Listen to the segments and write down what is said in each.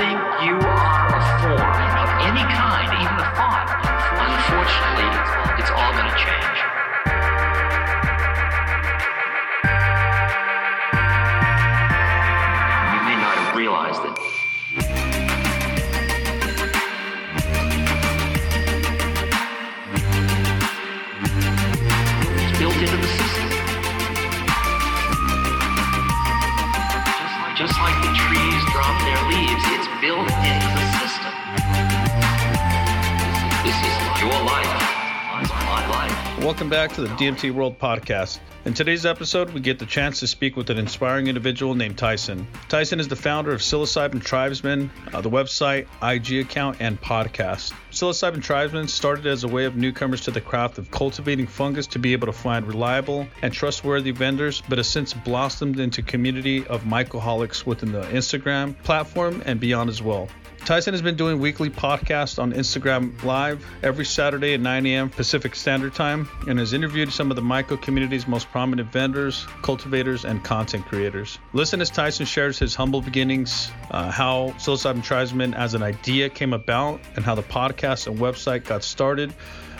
think you are a form of any kind, even a thought, unfortunately, it's all going to change. Welcome back to the DMT World Podcast. In today's episode, we get the chance to speak with an inspiring individual named Tyson. Tyson is the founder of Psilocybin Tribesmen, uh, the website, IG account, and podcast. Psilocybin Tribesmen started as a way of newcomers to the craft of cultivating fungus to be able to find reliable and trustworthy vendors, but has since blossomed into community of mycoholics within the Instagram platform and beyond as well. Tyson has been doing weekly podcasts on Instagram Live every Saturday at 9 a.m. Pacific Standard Time and has interviewed some of the Myco community's most prominent vendors, cultivators, and content creators. Listen as Tyson shares his humble beginnings, uh, how Psilocybin Tribesmen as an idea came about, and how the podcast and website got started,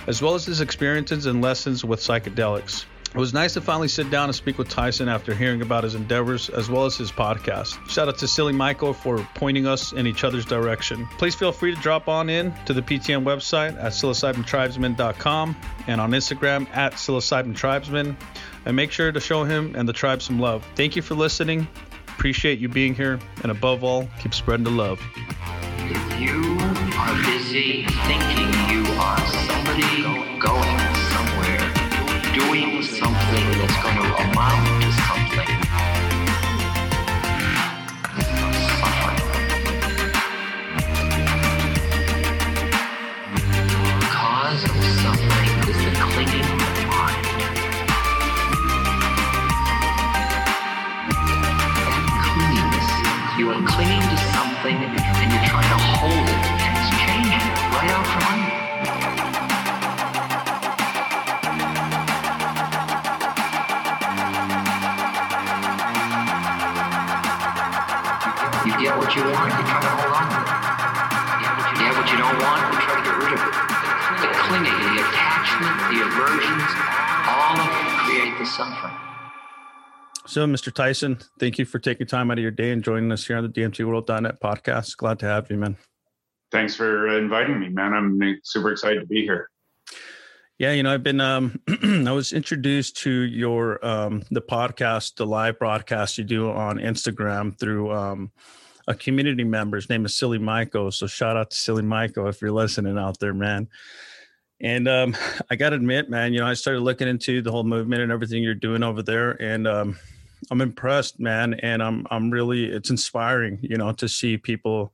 as well as his experiences and lessons with psychedelics. It was nice to finally sit down and speak with Tyson after hearing about his endeavors as well as his podcast. Shout out to Silly Michael for pointing us in each other's direction. Please feel free to drop on in to the PTM website at psilocybintribesmen.com and on Instagram at psilocybintribesmen and make sure to show him and the tribe some love. Thank you for listening. Appreciate you being here and above all, keep spreading the love. If you are busy thinking you are somebody going doing something that's going to amount to something, suffering. The cause of suffering is the clinging mind. You are clinging to something suffering. So, Mr. Tyson, thank you for taking time out of your day and joining us here on the DMTWorld.net podcast. Glad to have you, man. Thanks for inviting me, man. I'm super excited to be here. Yeah, you know, I've been um I was introduced to your um the podcast, the live broadcast you do on Instagram through um a community member's name is Silly Michael. So shout out to Silly Michael if you're listening out there, man. And um I gotta admit, man, you know, I started looking into the whole movement and everything you're doing over there. And um I'm impressed, man. And I'm I'm really it's inspiring, you know, to see people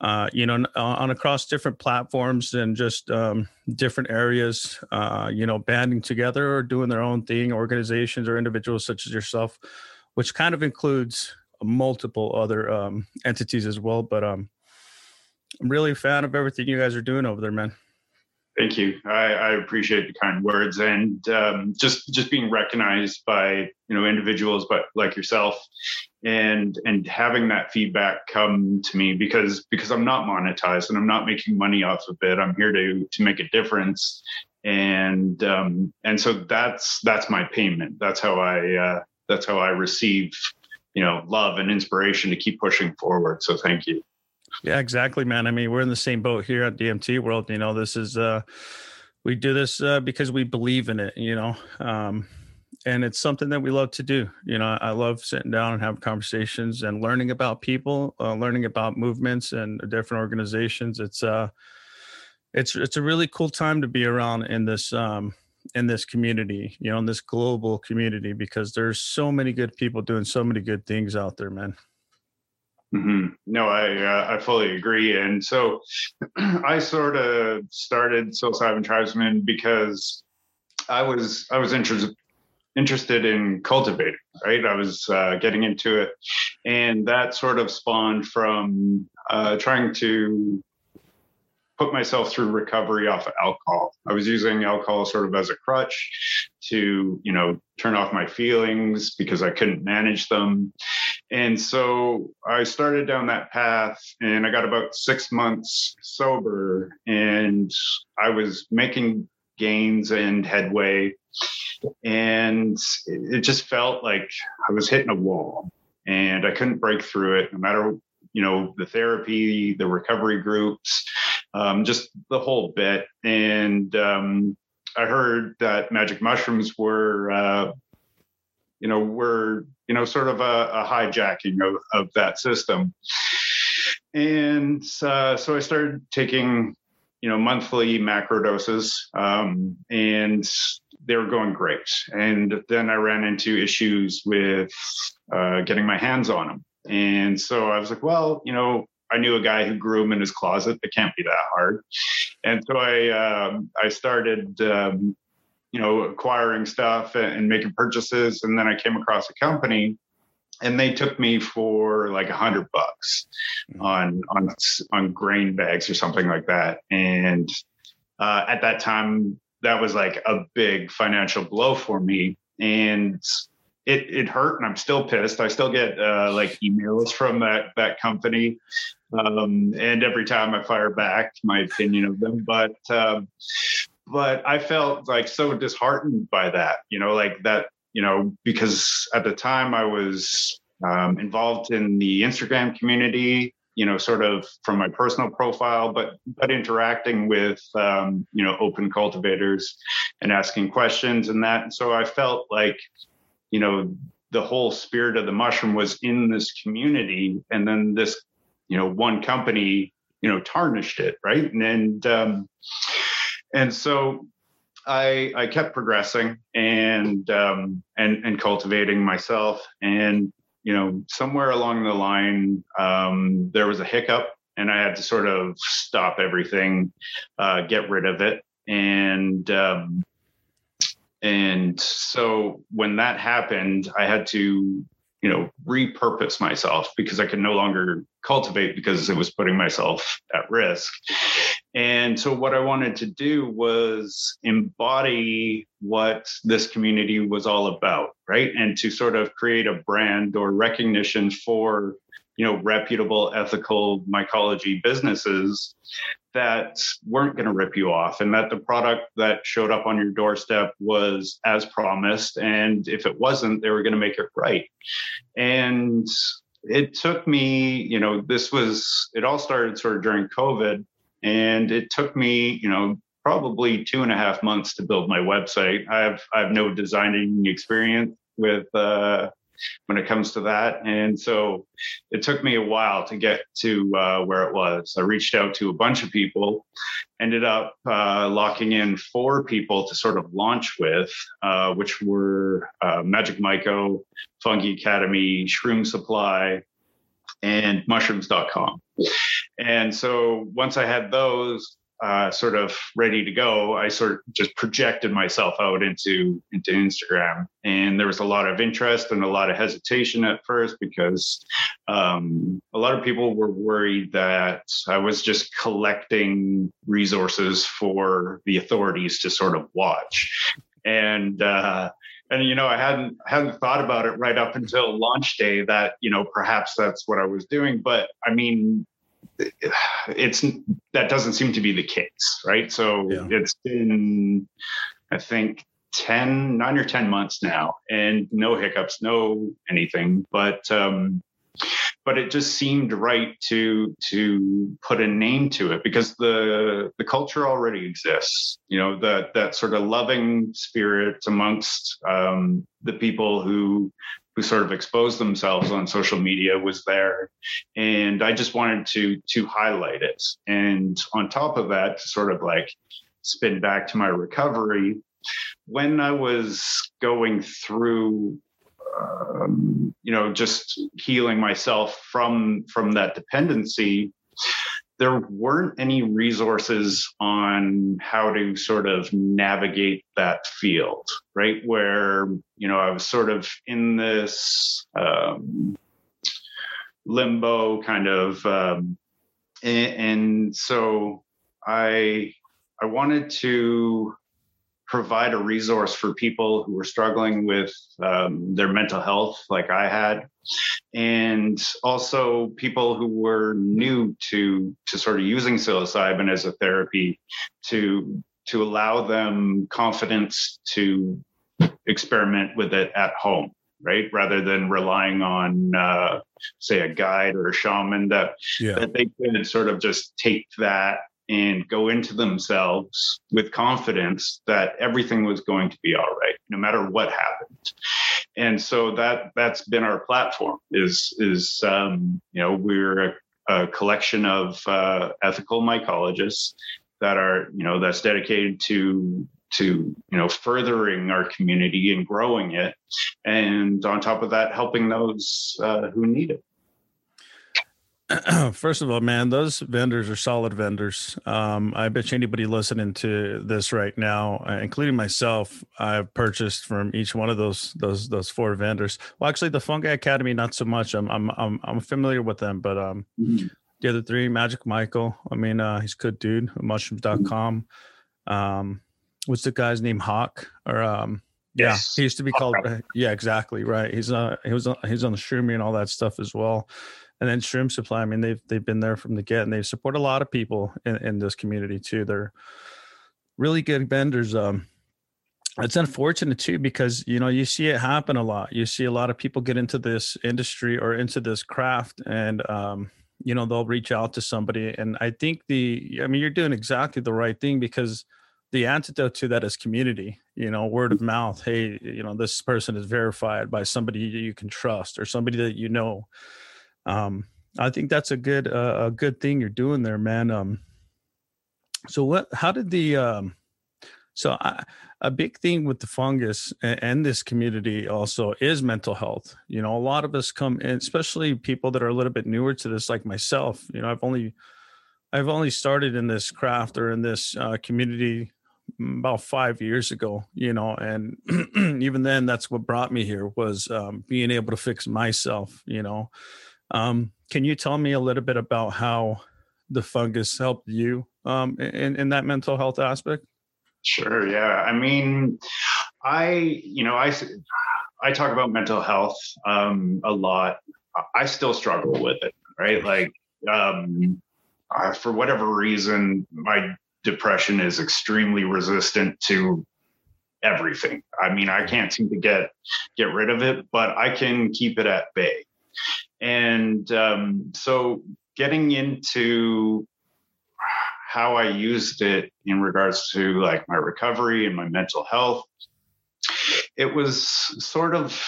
uh, you know, on across different platforms and just um, different areas, uh, you know, banding together or doing their own thing, organizations or individuals such as yourself, which kind of includes multiple other um, entities as well. But um, I'm really a fan of everything you guys are doing over there, man. Thank you. I, I appreciate the kind words and um, just just being recognized by you know individuals, but like yourself, and and having that feedback come to me because because I'm not monetized and I'm not making money off of it. I'm here to to make a difference, and um, and so that's that's my payment. That's how I uh, that's how I receive you know love and inspiration to keep pushing forward. So thank you. Yeah, exactly, man. I mean, we're in the same boat here at DMT World. You know, this is uh we do this uh because we believe in it, you know. Um and it's something that we love to do. You know, I love sitting down and having conversations and learning about people, uh, learning about movements and different organizations. It's uh it's it's a really cool time to be around in this um in this community, you know, in this global community because there's so many good people doing so many good things out there, man. Mm-hmm. No, I uh, I fully agree. And so I sort of started psilocybin tribesmen because I was I was interested interested in cultivating. Right, I was uh, getting into it, and that sort of spawned from uh, trying to put myself through recovery off of alcohol. I was using alcohol sort of as a crutch to, you know, turn off my feelings because I couldn't manage them. And so I started down that path and I got about six months sober and I was making gains and headway. And it just felt like I was hitting a wall and I couldn't break through it no matter, you know, the therapy, the recovery groups, um, just the whole bit. And um, I heard that magic mushrooms were, uh, you know, we're, you know, sort of a, a hijacking of, of that system. And uh, so I started taking, you know, monthly macro doses, um, and they were going great. And then I ran into issues with uh, getting my hands on them. And so I was like, well, you know, I knew a guy who grew them in his closet. It can't be that hard. And so I um, I started um, you know acquiring stuff and, making purchases, and then I came across a company, and they took me for like a hundred bucks mm-hmm. on on on grain bags or something like that. And uh, at that time, that was like a big financial blow for me, and it it hurt and I'm still pissed. I still get uh, like emails from that that company, um, and every time I fire back my opinion of them, but um, but I felt like so disheartened by that. You know, like that. You know, because at the time I was um, involved in the Instagram community. You know, sort of from my personal profile, but but interacting with um, you know open cultivators and asking questions and that. And so I felt like you know the whole spirit of the mushroom was in this community and then this you know one company you know tarnished it right and and um, and so I I kept progressing and um, and and cultivating myself and you know somewhere along the line um, there was a hiccup and I had to sort of stop everything, uh, get rid of it, and um, and so when that happened, I had to, you know, repurpose myself because I could no longer cultivate because it was putting myself at risk. And so what I wanted to do was embody what this community was all about, right? And to sort of create a brand or recognition for you know reputable ethical mycology businesses that weren't going to rip you off and that the product that showed up on your doorstep was as promised. And if it wasn't they were going to make it right. And it took me you know this was it all started sort of during covid and it took me you know probably two and a half months to build my website i have i have no designing experience with uh, when it comes to that. And so it took me a while to get to uh, where it was. I reached out to a bunch of people, ended up uh, locking in four people to sort of launch with, uh, which were uh, Magic Myco, Fungi Academy, Shroom Supply, and mushrooms.com. And so once I had those, uh, sort of ready to go, I sort of just projected myself out into into Instagram, and there was a lot of interest and a lot of hesitation at first because um, a lot of people were worried that I was just collecting resources for the authorities to sort of watch, and uh, and you know I hadn't hadn't thought about it right up until launch day that you know perhaps that's what I was doing, but I mean it's that doesn't seem to be the case, right? So yeah. it's been, I think, 10, nine or 10 months now, and no hiccups, no anything. But um, but it just seemed right to to put a name to it because the the culture already exists. You know that that sort of loving spirit amongst um, the people who who sort of exposed themselves on social media was there and i just wanted to to highlight it and on top of that to sort of like spin back to my recovery when i was going through um, you know just healing myself from from that dependency there weren't any resources on how to sort of navigate that field, right? Where, you know, I was sort of in this um, limbo kind of, um, and, and so I, I wanted to provide a resource for people who were struggling with um, their mental health like I had and also people who were new to to sort of using psilocybin as a therapy to to allow them confidence to experiment with it at home right rather than relying on uh, say a guide or a shaman that yeah. that they could sort of just take that and go into themselves with confidence that everything was going to be all right no matter what happened. And so that that's been our platform is is um, you know we're a, a collection of uh, ethical mycologists that are you know that's dedicated to to you know furthering our community and growing it and on top of that helping those uh, who need it First of all, man, those vendors are solid vendors. Um, I bet you anybody listening to this right now, uh, including myself, I've purchased from each one of those those those four vendors. Well, actually, the Fungi Academy, not so much. I'm I'm I'm, I'm familiar with them, but um, mm-hmm. the other three, Magic Myco. I mean, uh, he's good dude. Mushrooms.com. Um, what's the guy's name? Hawk or um, yeah, yes. he used to be called. Uh, yeah, exactly right. He's uh he was uh, he's on the Shroomery and all that stuff as well and then Shroom Supply. I mean, they've they've been there from the get, and they support a lot of people in, in this community too. They're really good vendors. Um, it's unfortunate too because you know you see it happen a lot. You see a lot of people get into this industry or into this craft, and um, you know they'll reach out to somebody. And I think the, I mean, you're doing exactly the right thing because the antidote to that is community you know word of mouth hey you know this person is verified by somebody you can trust or somebody that you know um, I think that's a good uh, a good thing you're doing there, man. Um, so what? How did the um, so I, a big thing with the fungus and, and, this community also is mental health. You know, a lot of us come in, especially people that are a little bit newer to this, like myself. You know, I've only I've only started in this craft or in this uh, community about five years ago you know and even then that's what brought me here was um, being able to fix myself you know um, can you tell me a little bit about how the fungus helped you um, in, in that mental health aspect? Sure. Yeah. I mean, I, you know, I, I talk about mental health um, a lot. I still struggle with it, right? Like, um, uh, for whatever reason, my depression is extremely resistant to everything. I mean, I can't seem to get get rid of it, but I can keep it at bay. And um, so getting into how I used it in regards to like my recovery and my mental health, it was sort of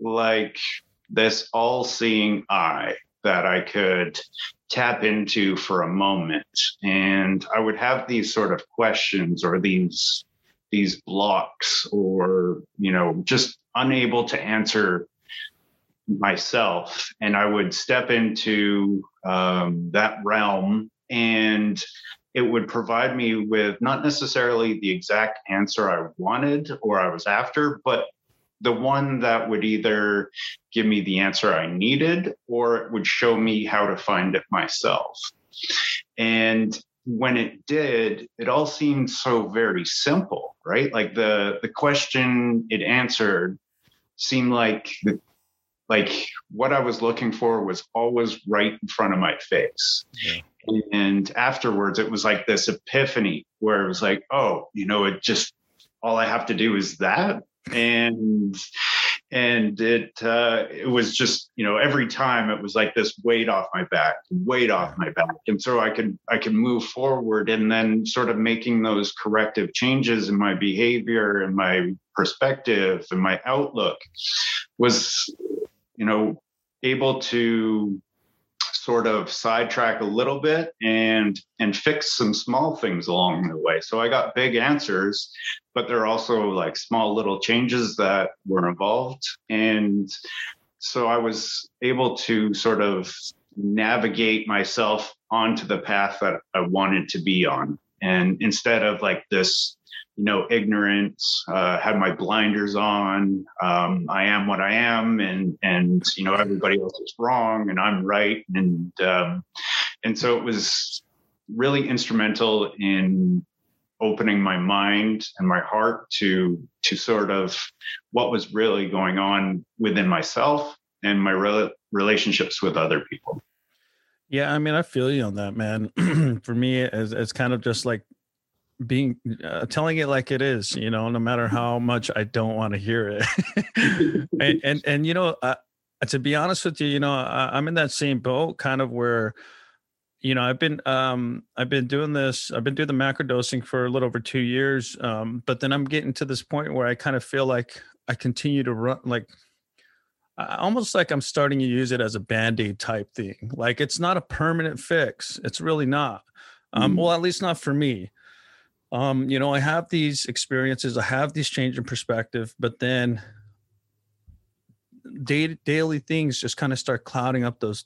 like this all seeing eye that I could tap into for a moment. And I would have these sort of questions or these these blocks or you know just unable to answer myself and I would step into um, that realm and it would provide me with not necessarily the exact answer I wanted or I was after, but the one that would either give me the answer I needed or it would show me how to find it myself. And when it did, it all seemed so very simple, right? Like the the question it answered seemed like the like what I was looking for was always right in front of my face. Yeah. And afterwards, it was like this epiphany where it was like, oh, you know, it just all I have to do is that. And and it uh, it was just you know every time it was like this weight off my back weight off my back and so i could i could move forward and then sort of making those corrective changes in my behavior and my perspective and my outlook was you know, able to sort of sidetrack a little bit and and fix some small things along the way. So I got big answers, but there are also like small little changes that were involved. And so I was able to sort of navigate myself onto the path that I wanted to be on. And instead of like this you know, ignorance, uh, had my blinders on. Um, I am what I am, and and you know everybody else is wrong, and I'm right, and um, and so it was really instrumental in opening my mind and my heart to to sort of what was really going on within myself and my re- relationships with other people. Yeah, I mean, I feel you on that, man. For me, it's, it's kind of just like being uh, telling it like it is, you know, no matter how much I don't want to hear it. and, and, and you know, uh, to be honest with you, you know, I, I'm in that same boat, kind of where you know i've been um i've been doing this i've been doing the macro dosing for a little over two years um but then i'm getting to this point where i kind of feel like i continue to run like almost like i'm starting to use it as a band-aid type thing like it's not a permanent fix it's really not um mm. well at least not for me um you know i have these experiences i have these change in perspective but then day, daily things just kind of start clouding up those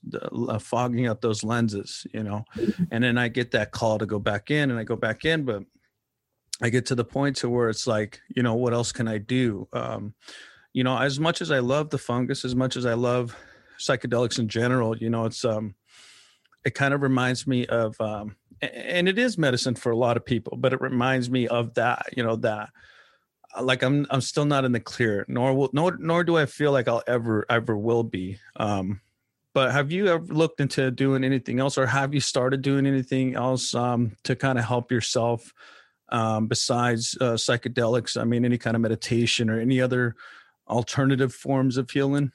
uh, fogging up those lenses you know? And then i get that call to go back in and i go back in but i get to the point to where it's like you know what else can i do? Um, you know as much as i love the fungus as much as i love psychedelics in general you know it's um it kind of reminds me of um and it is medicine for a lot of people but it reminds me of that you know that uh, like I'm I'm still not in the clear, nor will nor nor do I feel like I'll ever ever will be. Um, but have you ever looked into doing anything else, or have you started doing anything else um, to kind of help yourself um, besides uh, psychedelics? I mean, any kind of meditation or any other alternative forms of healing?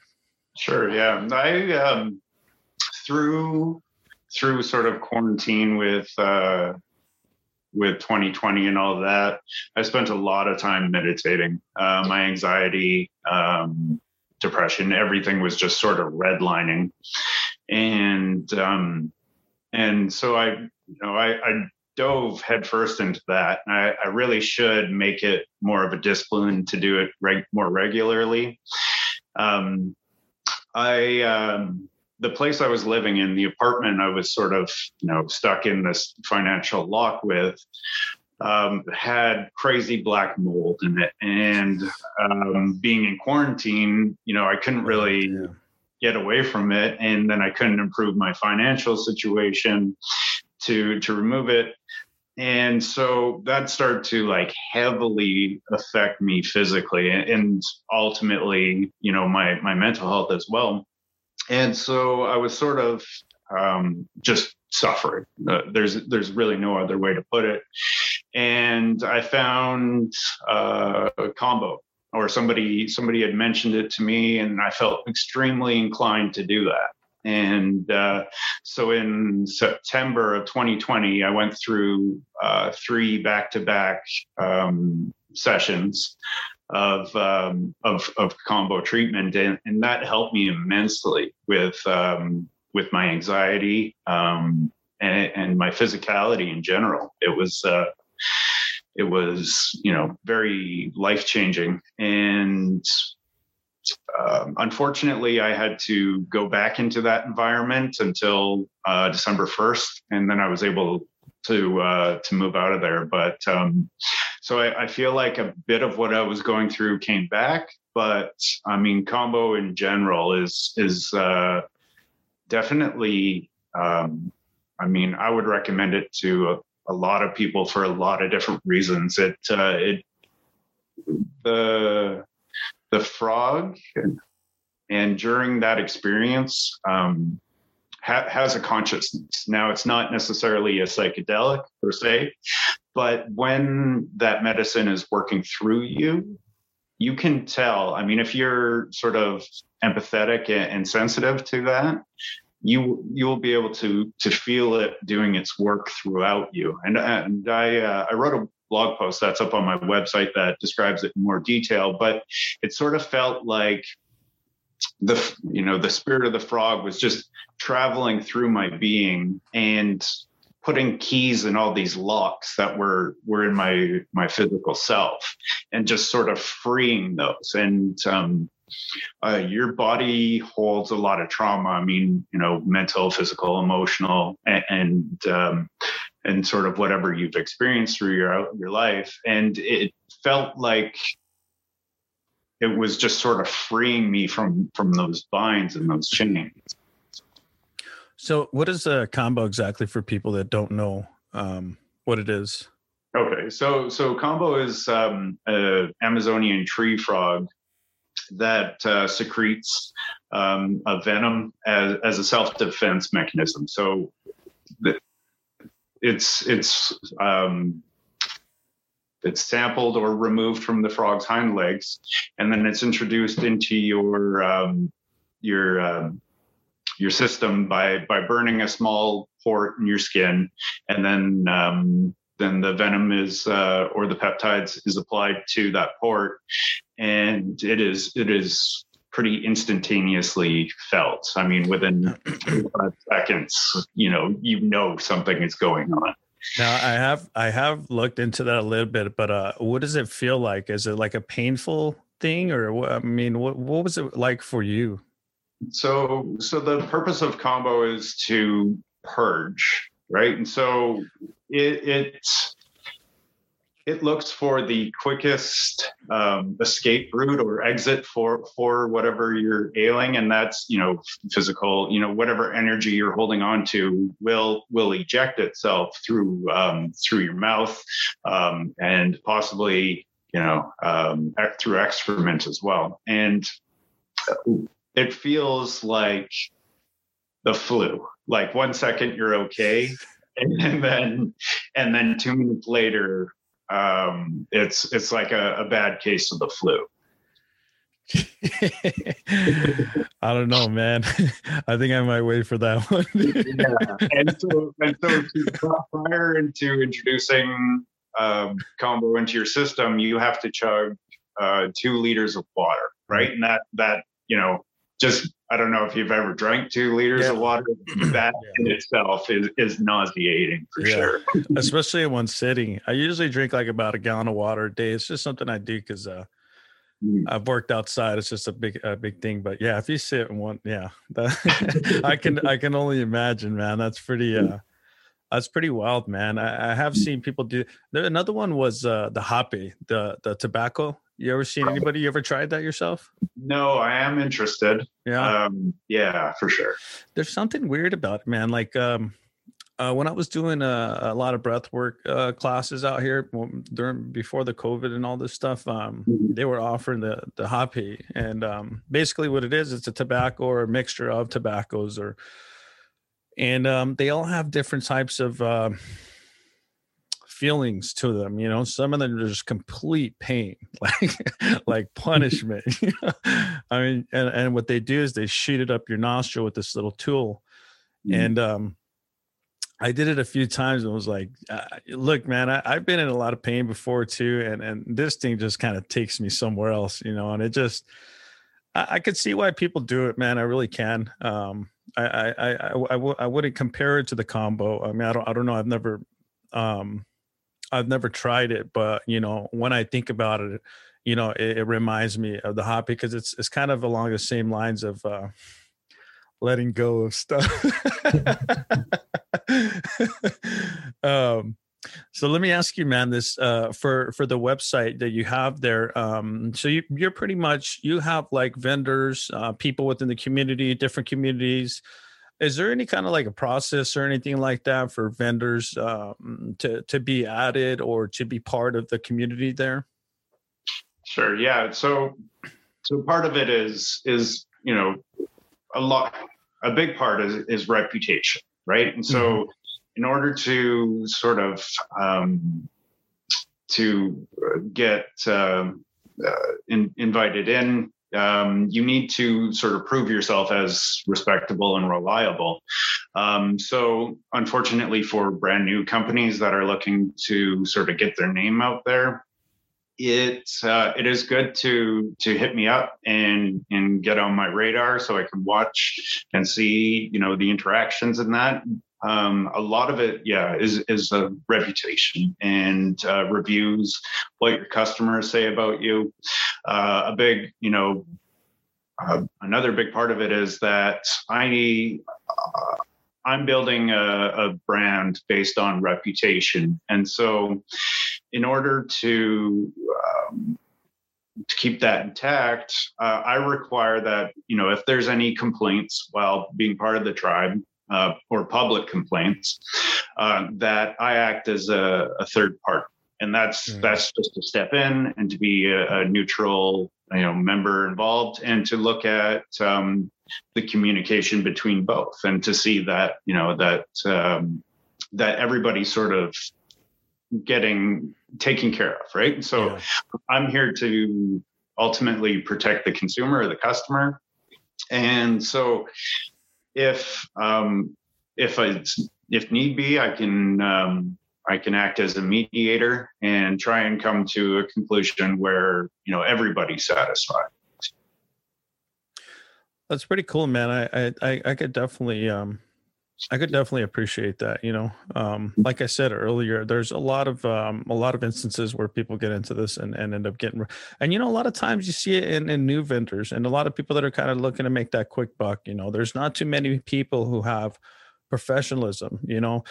Sure. Yeah, I um, through through sort of quarantine with uh, with 2020 and all that, I spent a lot of time meditating. Uh, my anxiety, um, depression, everything was just sort of redlining, and um, and so I, you know, I, I dove headfirst into that. I, I, really should make it more of a discipline to do it reg- more regularly. Um, I um, the place I was living in, the apartment I was sort of, you know, stuck in this financial lock with, um, had crazy black mold in it. And um, being in quarantine, you know, I couldn't really yeah. get away from it. And then I couldn't improve my financial situation to to remove it. And so that started to like heavily affect me physically and ultimately, you know, my my mental health as well and so I was sort of um, just suffering. Uh, there's there's really no other way to put it. And I found uh, a Kambo, or somebody somebody had mentioned it to me, and I felt extremely inclined to do that. And uh, so in September of 2020, I went through uh, three back-to-back um, sessions of um, of, of Kambo treatment, and, and that helped me immensely with um, with my anxiety um, and, and, my physicality in general. It was uh, it was you know very life changing, and um, unfortunately, I had to go back into that environment until uh, December first, and then I was able to uh, to move out of there. But um, so I, I, feel like a bit of what I was going through came back. But I mean, Kambo in general is is uh, definitely. Um, I mean, I would recommend it to a, a, lot of people for a lot of different reasons. It uh, it the the frog and, during that experience um, ha- has a consciousness. Now, it's not necessarily a psychedelic per se, but when that medicine is working through you, you can tell. I mean, if you're sort of empathetic and sensitive to that, you you'll be able to to feel it doing its work throughout you. And and I uh, I wrote a blog post that's up on my website that describes it in more detail, but it sort of felt like the you know the spirit of the frog was just traveling through my being and putting keys in all these locks that were were in my my physical self and just sort of freeing those. And um, uh, your body holds a lot of trauma. I mean you know mental physical emotional and and, um, and sort of whatever you've experienced through your your life. And it felt like it was just sort of freeing me from from those binds and those chains. So, what is a Kambo exactly for people that don't know um, what it is? Okay, so so Kambo is um, a Amazonian tree frog that uh, secretes um, a venom as, as a self-defense mechanism. So it's it's um, it's sampled or removed from the frog's hind legs, and then it's introduced into your um, your um, your system by by burning a small port in your skin, and then um, then the venom is uh, or the peptides is applied to that port, and it is it is pretty instantaneously felt. I mean, within five seconds, you know, you know something is going on. Now I have I have looked into that a little bit, but uh, what does it feel like? Is it like a painful thing, or I mean, what what was it like for you? So so the purpose of Kambo is to purge, right? And so it, it's it looks for the quickest um, escape route or exit for for whatever you're ailing and that's you know physical you know whatever energy you're holding on to will will eject itself through um, through your mouth um, and possibly you know um, through excrement as well. And it feels like the flu. Like one second you're okay and then and then two minutes later um, it's it's like a, a bad case of the flu. I don't know, man. I think I might wait for that one. yeah. And so, and so to prior into introducing um, Kambo into your system, you have to chug uh, two liters of water, right? And that that you know just I don't know if you've ever drank two liters yeah. of water. That yeah. in itself is is nauseating for yeah. sure. Especially in one sitting. I usually drink like about a gallon of water a day. It's just something I do because uh, mm. I've worked outside. It's just a big a big thing. But yeah, if you sit in one, yeah, that, I can I can only imagine, man. That's pretty. Uh, that's pretty wild, man. I, I have seen people do. There, another one was uh, the hapé, the the tobacco you ever seen anybody? You ever tried that yourself? No, I am interested. Yeah. Um, yeah, for sure. There's something weird about it, man. Like um, uh, when I was doing a, a lot of breath work uh, classes out here during before the COVID and all this stuff, um, mm-hmm. they were offering the the hapé, and um, basically what it is, it's a tobacco or a mixture of tobaccos, or and um, they all have different types of. Uh, feelings to them you know some of them are just complete pain like like punishment i mean and, and what they do is they shoot it up your nostril with this little tool mm. and um I did it a few times and was like, uh, look, man, I, have been in a lot of pain before too. And, and this thing just kind of takes me somewhere else, you know, and it just, I, I could see why people do it, man. I really can. Um, I, I, I, I, w- I wouldn't compare it to the Kambo. I mean, I don't, I don't know. I've never, um, I've never tried it, but you know, when I think about it, you know, it, it reminds me of the hop because it's it's kind of along the same lines of uh, letting go of stuff. um, so let me ask you, man, this uh, for for the website that you have there. Um, so you, you're pretty much you have like vendors, uh, people within the community, different communities is there any kind of like a process or anything like that for vendors um, to to be added or to be part of the community there sure yeah so so part of it is is you know a lot a big part is is reputation right and so mm-hmm. in order to sort of um, to get uh, uh, in, invited in um, you need to sort of prove yourself as respectable and reliable. Um, so, unfortunately, for brand new companies that are looking to sort of get their name out there, it uh, it is good to to hit me up and and get on my radar so I can watch and see you know the interactions in that um, a lot of it, yeah, is is a reputation and uh, reviews, what your customers say about you. Uh, a big, you know, uh, another big part of it is that I uh, I'm building a, a, brand based on reputation, and so in order to um, to keep that intact, uh, I require that you know if there's any complaints while being part of the tribe, uh, or public complaints, uh, that I act as a, a third party. and that's mm. that's just to step in and to be a, a, neutral you know member involved and to look at um, the communication between both and to see that you know that um, that everybody's sort of getting taken care of right so yeah. i'm here to ultimately protect the consumer or the customer and so if um, if I, if need be i can um, I can act as a mediator and try and come to a conclusion where you know everybody's satisfied. That's pretty cool, man. I I I could definitely um I could definitely appreciate that. You know, um, like I said earlier, there's a lot of um, a lot of instances where people get into this and, and end up getting, and you know, a lot of times you see it in, in new vendors and a lot of people that are kind of looking to make that quick buck. You know, there's not too many people who have professionalism. You know,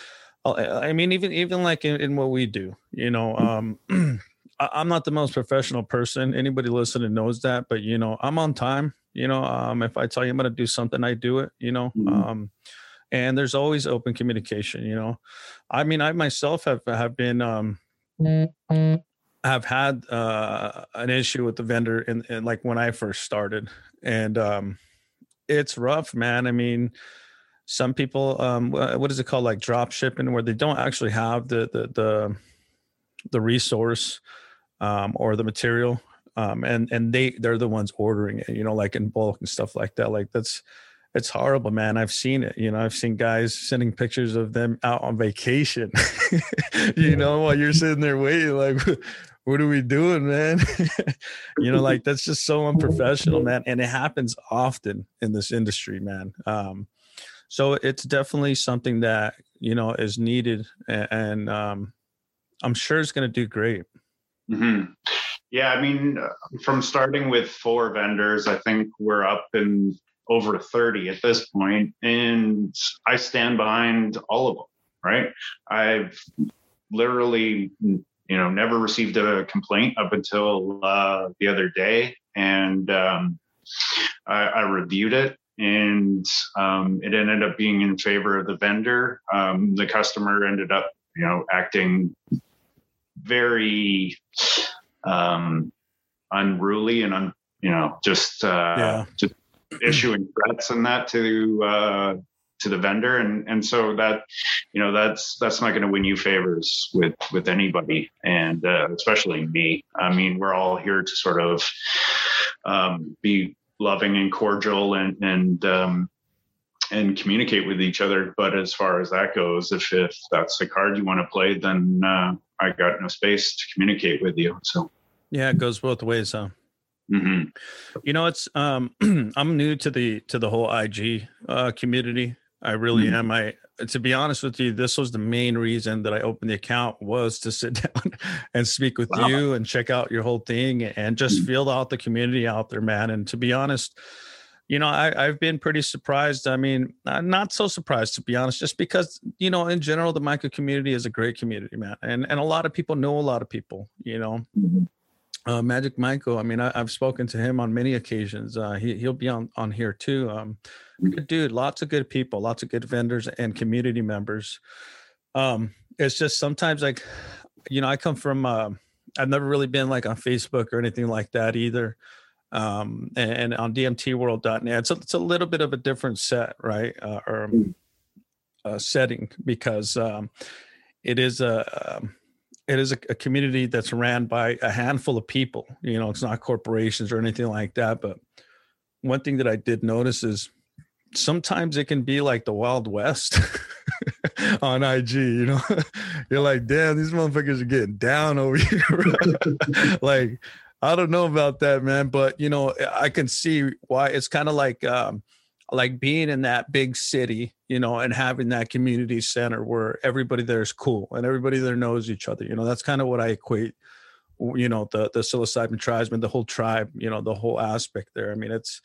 I mean, even even like in, in what we do, you know, um, I'm not the most professional person. Anybody listening knows that, but you know, I'm on time. You know, um, if I tell you I'm going to do something, I do it. You know, mm-hmm. um, and there's always open communication. You know, I mean, I myself have have been um, have had uh, an issue with the vendor in, in like when I first started, and um, it's rough, man. I mean some people um, what is it called like drop shipping where they don't actually have the the the, the resource um, or the material um, and and they they're the ones ordering it you know like in bulk and stuff like that like that's it's horrible man. I've seen it you know i've seen guys sending pictures of them out on vacation. You know while you're sitting there waiting like what are we doing man? You know like that's just so unprofessional man and it happens often in this industry man. Um so it's definitely something that you know is needed and, and um, i'm sure it's going to do great. Mm-hmm. yeah i mean uh, from starting with four vendors i think we're up in over 30 at this point and i stand behind all of them right i've literally you know never received a complaint up until uh, the other day and um, I, I reviewed it and um, it ended up being in favor of the vendor. Um, the customer ended up, you know, acting very um, unruly and un, you know, just uh, yeah. just issuing threats and that to uh, to the vendor, and and so that you know that's that's not going to win you favors with with anybody, and uh, especially me. I mean, we're all here to sort of um, be loving and cordial and and um, and communicate with each other. But as far as that goes, if if that's the card you want to play, then uh, I got no space to communicate with you. So yeah, it goes both ways, huh? Mm-hmm. You know, it's um, I'm new to the to the whole IG uh, community. I really mm-hmm. am. I to be honest with you, this was the main reason that I opened the account was to sit down and speak with wow. you and check out your whole thing and just mm-hmm. feel out the community out there, man. And to be honest, you know, I, have been pretty surprised. I mean, not so surprised to be honest, just because you know, in general, the myco community is a great community, man, and and a lot of people know a lot of people. You know, mm-hmm. Uh, Magic Myco. I mean, I, have spoken to him on many occasions. Uh, he he'll be on on here too. Um, good dude lots of good people lots of good vendors and community members um it's just sometimes like you know i come from uh, i've never really been like on facebook or anything like that either um and, and on dmtworld.net it's a, it's a little bit of a different set right uh, or um, uh, setting because um it is a um, it is a, a community that's ran by a handful of people you know it's not corporations or anything like that but one thing that i did notice is sometimes it can be like the Wild West on IG, you know. You're like, damn, these motherfuckers are getting down over here. like, I don't know about that, man, but you know, I can see why it's kind of like um like being in that big city, you know, and having that community center where everybody there is cool and everybody there knows each other. You know, that's kind of what I equate you know the the psilocybin tribesmen the whole tribe you know the whole aspect there i mean it's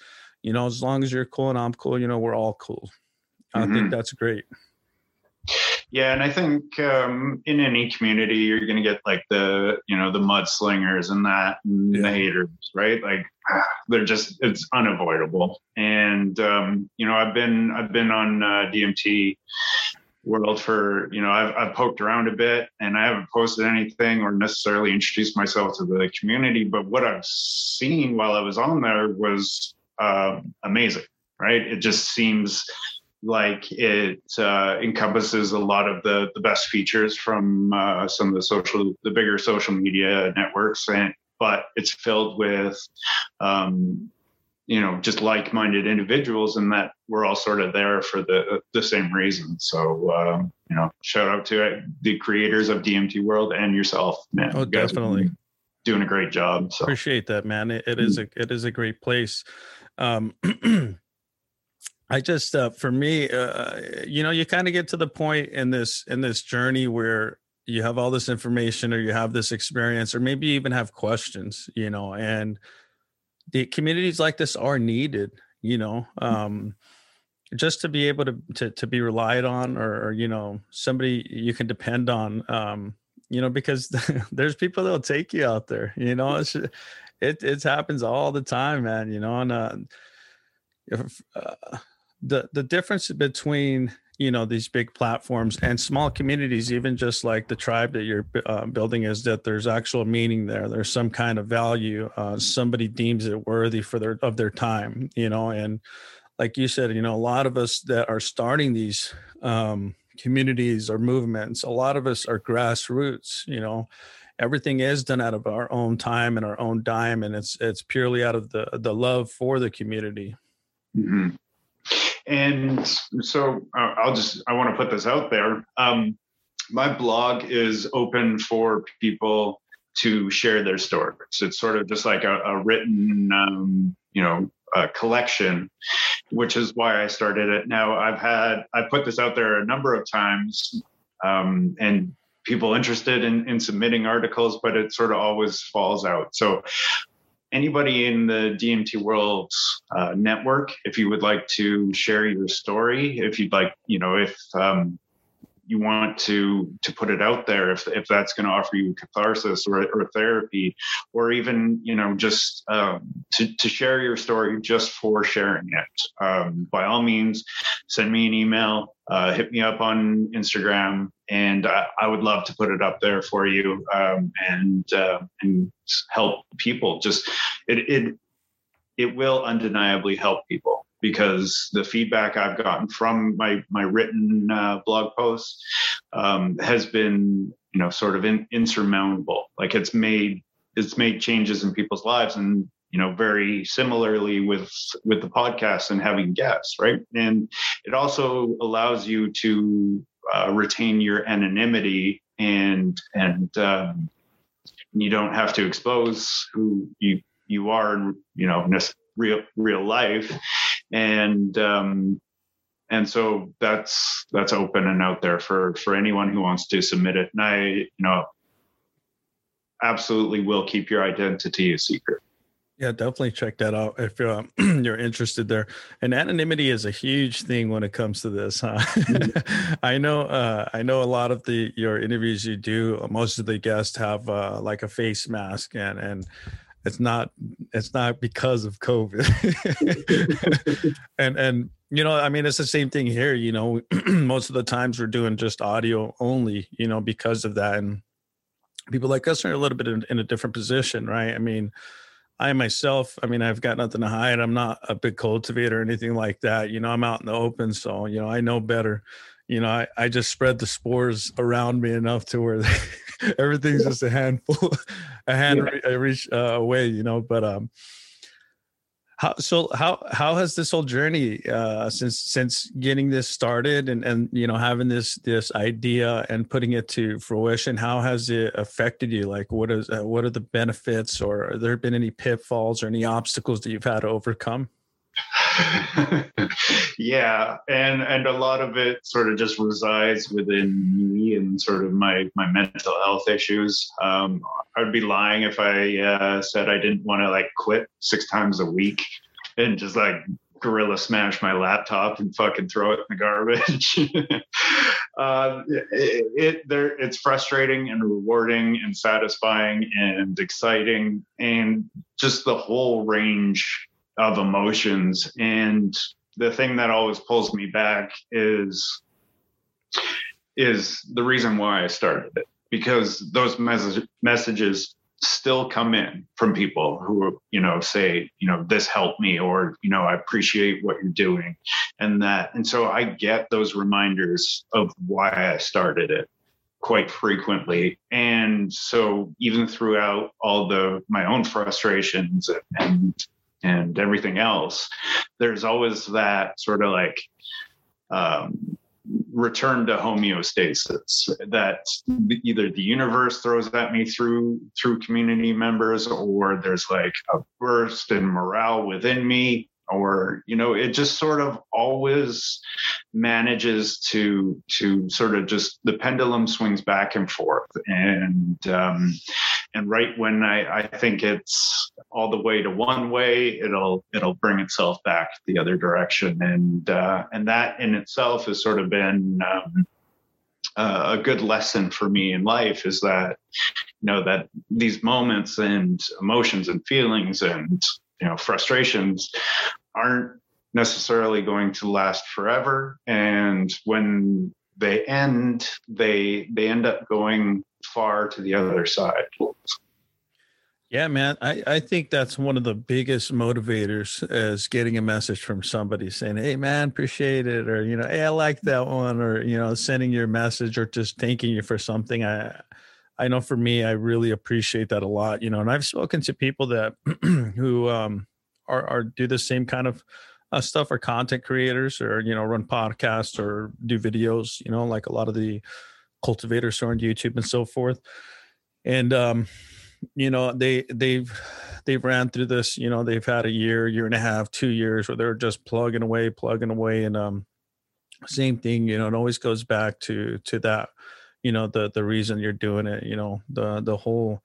you know, as long as you're cool and I'm cool, you know, we're all cool. I mm-hmm. think that's great. Yeah, and I think um, in any community, you're going to get like the you know the mudslingers and that and yeah. the haters, right? Like they're just it's unavoidable. And um, you know, I've been I've been on uh, DMT world for you know I've, I've poked around a bit and i haven't posted anything or necessarily introduced myself to the community but what i've seen while i was on there was uh, amazing right it just seems like it uh, encompasses a lot of the the best features from uh, some of the social the bigger social media networks and but it's filled with um, you know just like-minded individuals and that we're all sort of there for the the same reason. So um, you know shout out to the creators of dmt world and yourself man. Oh definitely. doing a great job so. Appreciate that man. It, it is a it is a great place. Um I just, uh, for me, uh, you know, you kind of get to the point in this in this journey where you have all this information, or you have this experience, or maybe you even have questions, you know, and the communities like this are needed, you know, mm. um, just to be able to to, to be relied on, or, or you know, somebody you can depend on, um, you know, because there's people that'll take you out there, you know, it's it it happens all the time, man, you know, and uh, if, uh the the difference between you know these big platforms and small communities even just like the tribe that you're uh, building is that there's actual meaning there. There's some kind of value uh, somebody deems it worthy for their of their time you know and like you said you know a lot of us that are starting these um, communities or movements a lot of us are grassroots you know. Everything is done out of our own time and our own dime and it's it's purely out of the the love for the community. Mm-hmm. And so uh, I'll just, I want to put this out there. Um, my blog is open for people to share their stories. It's sort of just like a, a written, um, you know, collection, which is why I started it. Now I've had, I put this out there a number of times um, and people interested in, in submitting articles, but it sort of always falls out. So anybody in the DMT World uh, network, if you would like to share your story, if you'd like, you know, if um, you want to to put it out there, if if that's going to offer you catharsis or, or therapy, or even you know just um, to to share your story just for sharing it, um, by all means, send me an email, uh, hit me up on Instagram, and I, I, would love to put it up there for you um, and uh, and help people. Just it it it will undeniably help people because the feedback I've gotten from my my written uh, blog posts um, has been you know sort of in, insurmountable. Like it's made it's made changes in people's lives and you know very similarly with with the podcast and having guests right? And it also allows you to uh, retain your anonymity and and um, you don't have to expose who you you are in you know real real life. And um, and so that's that's open and out there for for anyone who wants to submit it. And i you know absolutely will keep your identity a secret yeah, definitely check that out if uh, you're interested there. And anonymity is a huge thing when it comes to this. Huh? Mm-hmm. I know, uh, I know a lot of the your interviews you do. Most of the guests have uh, like a face mask, and and it's not it's not because of COVID. and and you know, I mean, it's the same thing here. You know, most of the times we're doing just audio only. You know, because of that, and people like us are a little bit in, in a different position, right? I mean I myself, I mean, I've got nothing to hide. I'm not a big cultivator or anything like that. You know, I'm out in the open, so you know, I know better. You know, I, I just spread the spores around me enough to where everything's just a handful, a hand yeah. reach uh, away. You know, but um, how so how how has this whole journey uh since since getting this started and and you know having this this idea and putting it to fruition how has it affected you? Like what is uh, what are the benefits or are there been any pitfalls or any obstacles that you've had to overcome yeah and and a lot of it sort of just resides within me and sort of my my mental health issues um, i'd be lying if i uh, said i didn't want to like quit six times a week and just like gorilla smash my laptop and fucking throw it in the garbage. uh, it, it there it's frustrating and rewarding and satisfying and exciting and just the whole range of emotions. And the thing that always pulls me back is is the reason why I started it because those mes- messages still come in from people who you know say you know this helped me or you know i appreciate what you're doing and that and so i get those reminders of why i started it quite frequently and so even throughout all the my own frustrations and and everything else there's always that sort of like um, return to homeostasis that either the universe throws at me through through community members or there's like a burst in morale within me or you know it just sort of always manages to to sort of just the pendulum swings back and forth. And um, and right when I, I think it's all the way to one way it'll it'll bring itself back the other direction. And uh, and that in itself has sort of been um, a good lesson for me in life is that you know that these moments and emotions and feelings and you know frustrations aren't necessarily going to last forever. And when they end they they end up going far to the other side. Yeah man i i think that's one of the biggest motivators is getting a message from somebody saying hey man appreciate it or you know hey i like that one or you know sending your message or just thanking you for something. I I know for me, I really appreciate that a lot, you know, and I've spoken to people that who um, are, are do the same kind of uh, stuff or content creators or, you know, run podcasts or do videos, you know, like a lot of the cultivators are on YouTube and so forth. And, um, you know, they, they've, they've ran through this, you know, they've had a year, year and a half, two years where they're just plugging away, plugging away. And, um, same thing, you know, it always goes back to, to that, you know the the reason you're doing it you know the the whole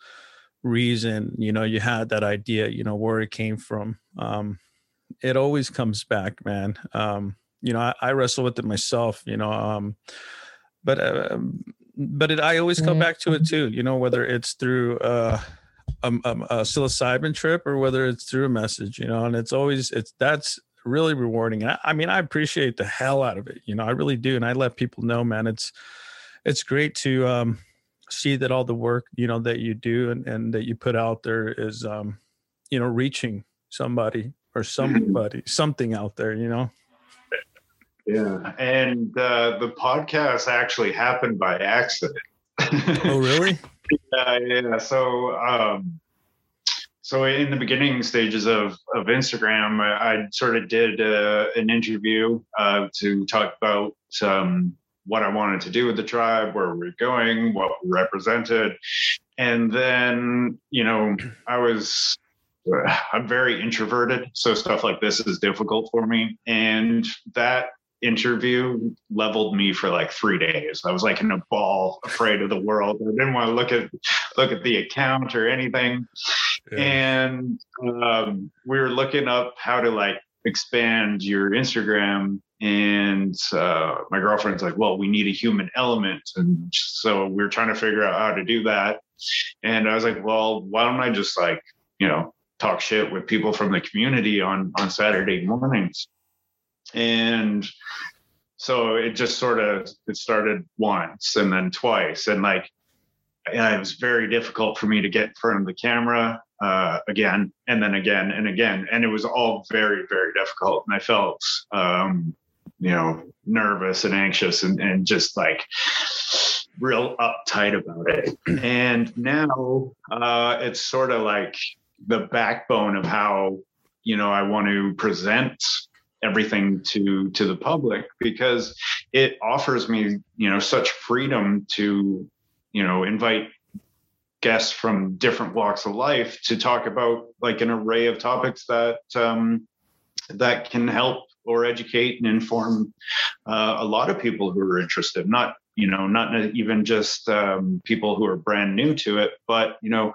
reason you know you had that idea you know where it came from um it always comes back man um you know i, I wrestle with it myself you know um but uh, but it, i always come back to it too you know whether it's through uh a, a, a psilocybin trip or whether it's through a message you know and it's always it's that's really rewarding. I, I mean i appreciate the hell out of it you know i really do and i let people know man it's it's great to um, see that all the work you know that you do and, and that you put out there is um, you know reaching somebody or somebody something out there you know yeah and uh, the podcast actually happened by accident oh really yeah yeah so um so in the beginning stages of, of Instagram, I, I sort of did uh, an interview uh, to talk about um, what I wanted to do with the tribe, where we are going, what we represented. And then, you know, I was, I'm very introverted. So stuff like this is difficult for me. And that interview leveled me for like three days. I was like in a ball, afraid of the world. I didn't want to look at look at the account or anything. Yeah. And um, we were looking up how to like expand your Instagram and uh, my girlfriend's like, well, we need a human element. And so we are trying to figure out how to do that. And I was like, well, why don't I just like, you know, talk shit with people from the community on, on Saturday mornings. And so it just sort of, it started once and then twice. And like, and it was very difficult for me to get in front of the camera uh, again and then again and again. And it was all very, very difficult. And I felt um, you know, nervous and anxious and, and just like real uptight about it. And now uh, it's sort of like the backbone of how, you know, I want to present everything to to the public because it offers me you know such freedom to you know invite guests from different walks of life to talk about like an array of topics that um, that can help or educate and inform uh, a lot of people who are interested not you know not even just um, people who are brand new to it but you know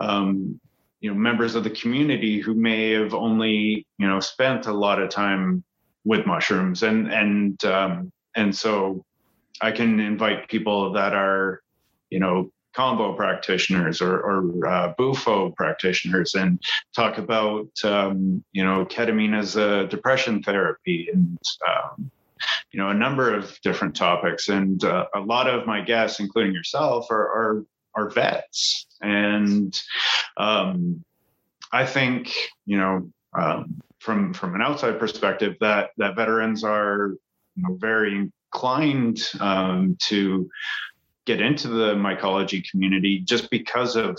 um, you know members of the community who may have only you know spent a lot of time with mushrooms. And and um, and so i can invite people that are you know Kambo practitioners or, or uh, bufo practitioners and talk about um, you know ketamine as a depression therapy and um, you know a number of different topics, and uh, a lot of my guests, including yourself, are are, are vets, and um, I think you know um, from from an outside perspective that that veterans are you know, very inclined um, to get into the mycology community just because of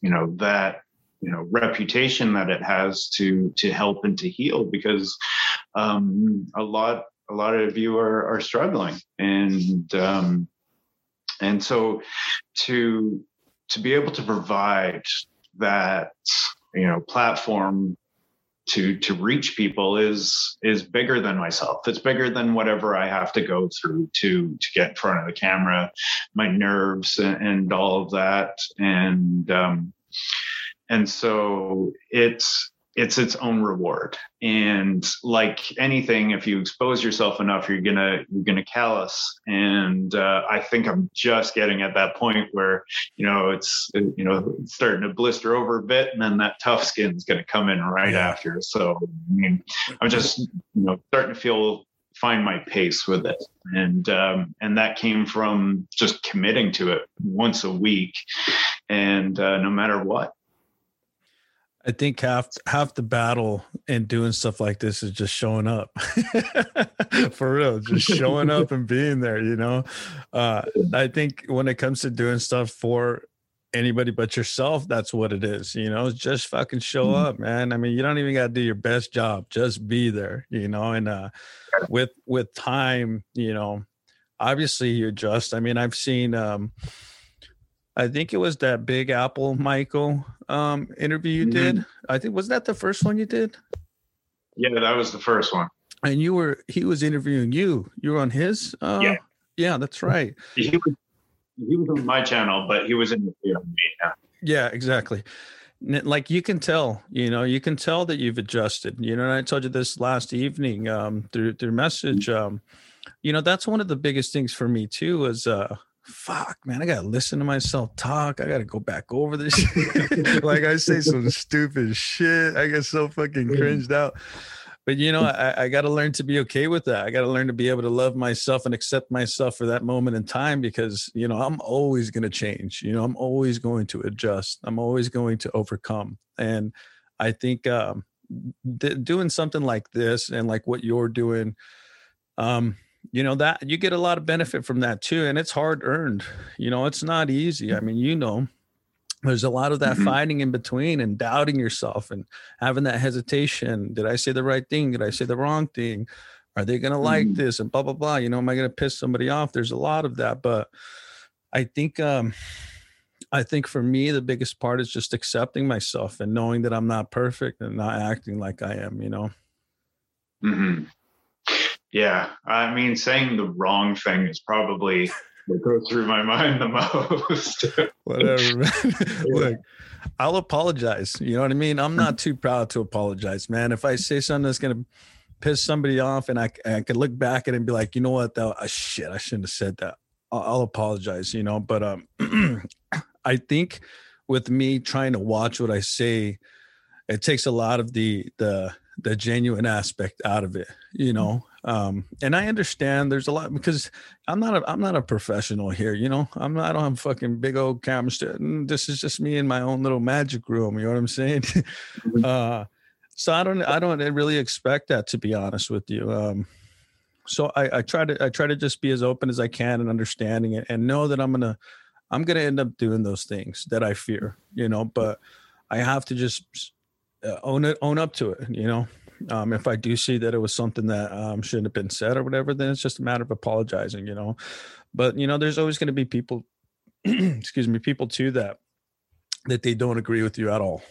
you know that you know reputation that it has to to help and to heal because um, a lot a lot of you are are struggling. And um, and so to to be able to provide that you know platform to to reach people is is bigger than myself. It's bigger than whatever i have to go through to to get in front of the camera my nerves and, and all of that. And um and so it's it's its own reward. And like anything if you expose yourself enough you're gonna you're gonna callous. And uh, i think i'm just getting at that point where you know it's you know starting to blister over a bit and then that tough skin is gonna come in right yeah. after. So i mean i'm just you know starting to feel find my pace with it. And um, and that came from just committing to it once a week. And uh, no matter what I think half half the battle in doing stuff like this is just showing up. For real, just showing up and being there, you know. Uh, I think when it comes to doing stuff for anybody but yourself, that's what it is, you know. Just fucking show mm-hmm. up, man. I mean, you don't even got to do your best job, just be there, you know. And uh with with time, you know, obviously you adjust. I mean, I've seen um I think it was that Big Apple Michael um, interview you mm-hmm. did. I think was that the first one you did. Yeah, that was the first one. And you were he was interviewing you. You were on his. Uh, yeah, yeah, that's right. He was he was on my channel, but he was in the video. Yeah. yeah, exactly. Like you can tell, you know, you can tell that you've adjusted. You know, and I told you this last evening um, through through message. Um, you know, that's one of the biggest things for me too. Is uh, fuck, man, I gotta listen to myself talk. I gotta go back over this. like I say some stupid shit. I get so fucking cringed out. But you know, I, I gotta learn to be okay with that. I gotta learn to be able to love myself and accept myself for that moment in time because you know I'm always gonna change. You know, I'm always going to adjust. I'm always going to overcome. And I think um, th- doing something like this and like what you're doing, um, you know that you get a lot of benefit from that too and it's hard earned you know it's not easy i mean you know there's a lot of that mm-hmm. fighting in between and doubting yourself and having that hesitation did i say the right thing did i say the wrong thing are they going to like mm-hmm. this and blah blah blah you know am i going to piss somebody off there's a lot of that but i think um i think for me the biggest part is just accepting myself and knowing that i'm not perfect and not acting like i am you know mm-hmm. Yeah, I mean, saying the wrong thing is probably what goes through my mind the most. Whatever. Look, I'll apologize. You know what I mean? I'm not too proud to apologize, man. If I say something that's gonna piss somebody off, and I I could look back at it and be like, you know what, though, oh, shit, I shouldn't have said that. I'll, I'll apologize. You know, but um, I think with me trying to watch what I say, it takes a lot of the the the genuine aspect out of it. You know, um and i understand there's a lot because i'm not a i'm not a professional here you know? I'm not i don't have fucking big old camera this is just me in my own little magic room you know what i'm saying? Mm-hmm. uh so i don't i don't really expect that to be honest with you um so i i try to i try to just be as open as i can and understanding it and know that i'm gonna i'm gonna end up doing those things that i fear you know? But i have to just uh, own it own up to it you know um, if I do see that it was something that um, shouldn't have been said or whatever, then it's just a matter of apologizing, you know. But you know, there's always going to be people, excuse me, people too that that they don't agree with you at all,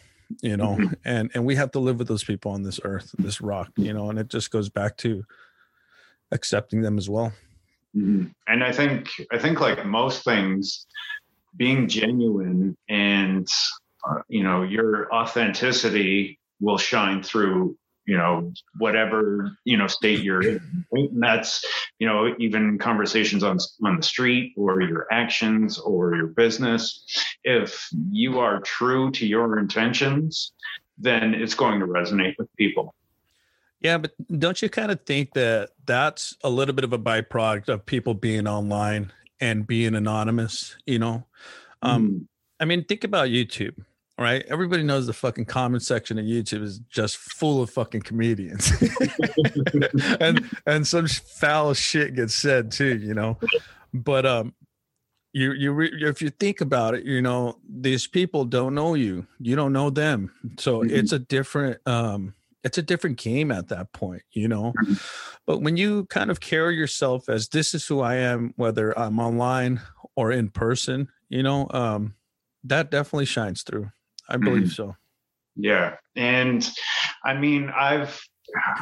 you know, mm-hmm. and and we have to live with those people on this earth, this rock, you know, and it just goes back to accepting them as well. Mm-hmm. And I think I think like most things, being genuine and uh, you know your authenticity will shine through you know whatever you know state you're in and that's you know even conversations on on the street or your actions or your business if you are true to your intentions then it's going to resonate with people Yeah, but don't you kind of think that that's a little bit of a byproduct of people being online and being anonymous? You know, um, mm. I mean, think about YouTube, right? Everybody knows the fucking comment section of YouTube is just full of fucking comedians, and and some foul shit gets said too, you know. But um, you you re, if you think about it, you know, these people don't know you, you don't know them, so mm-hmm. it's a different um it's a different game at that point, you know. Mm-hmm. But when you kind of carry yourself as this is who I am, whether I'm online or in person, you know, um, that definitely shines through. I believe mm-hmm. so. Yeah. And I mean, I've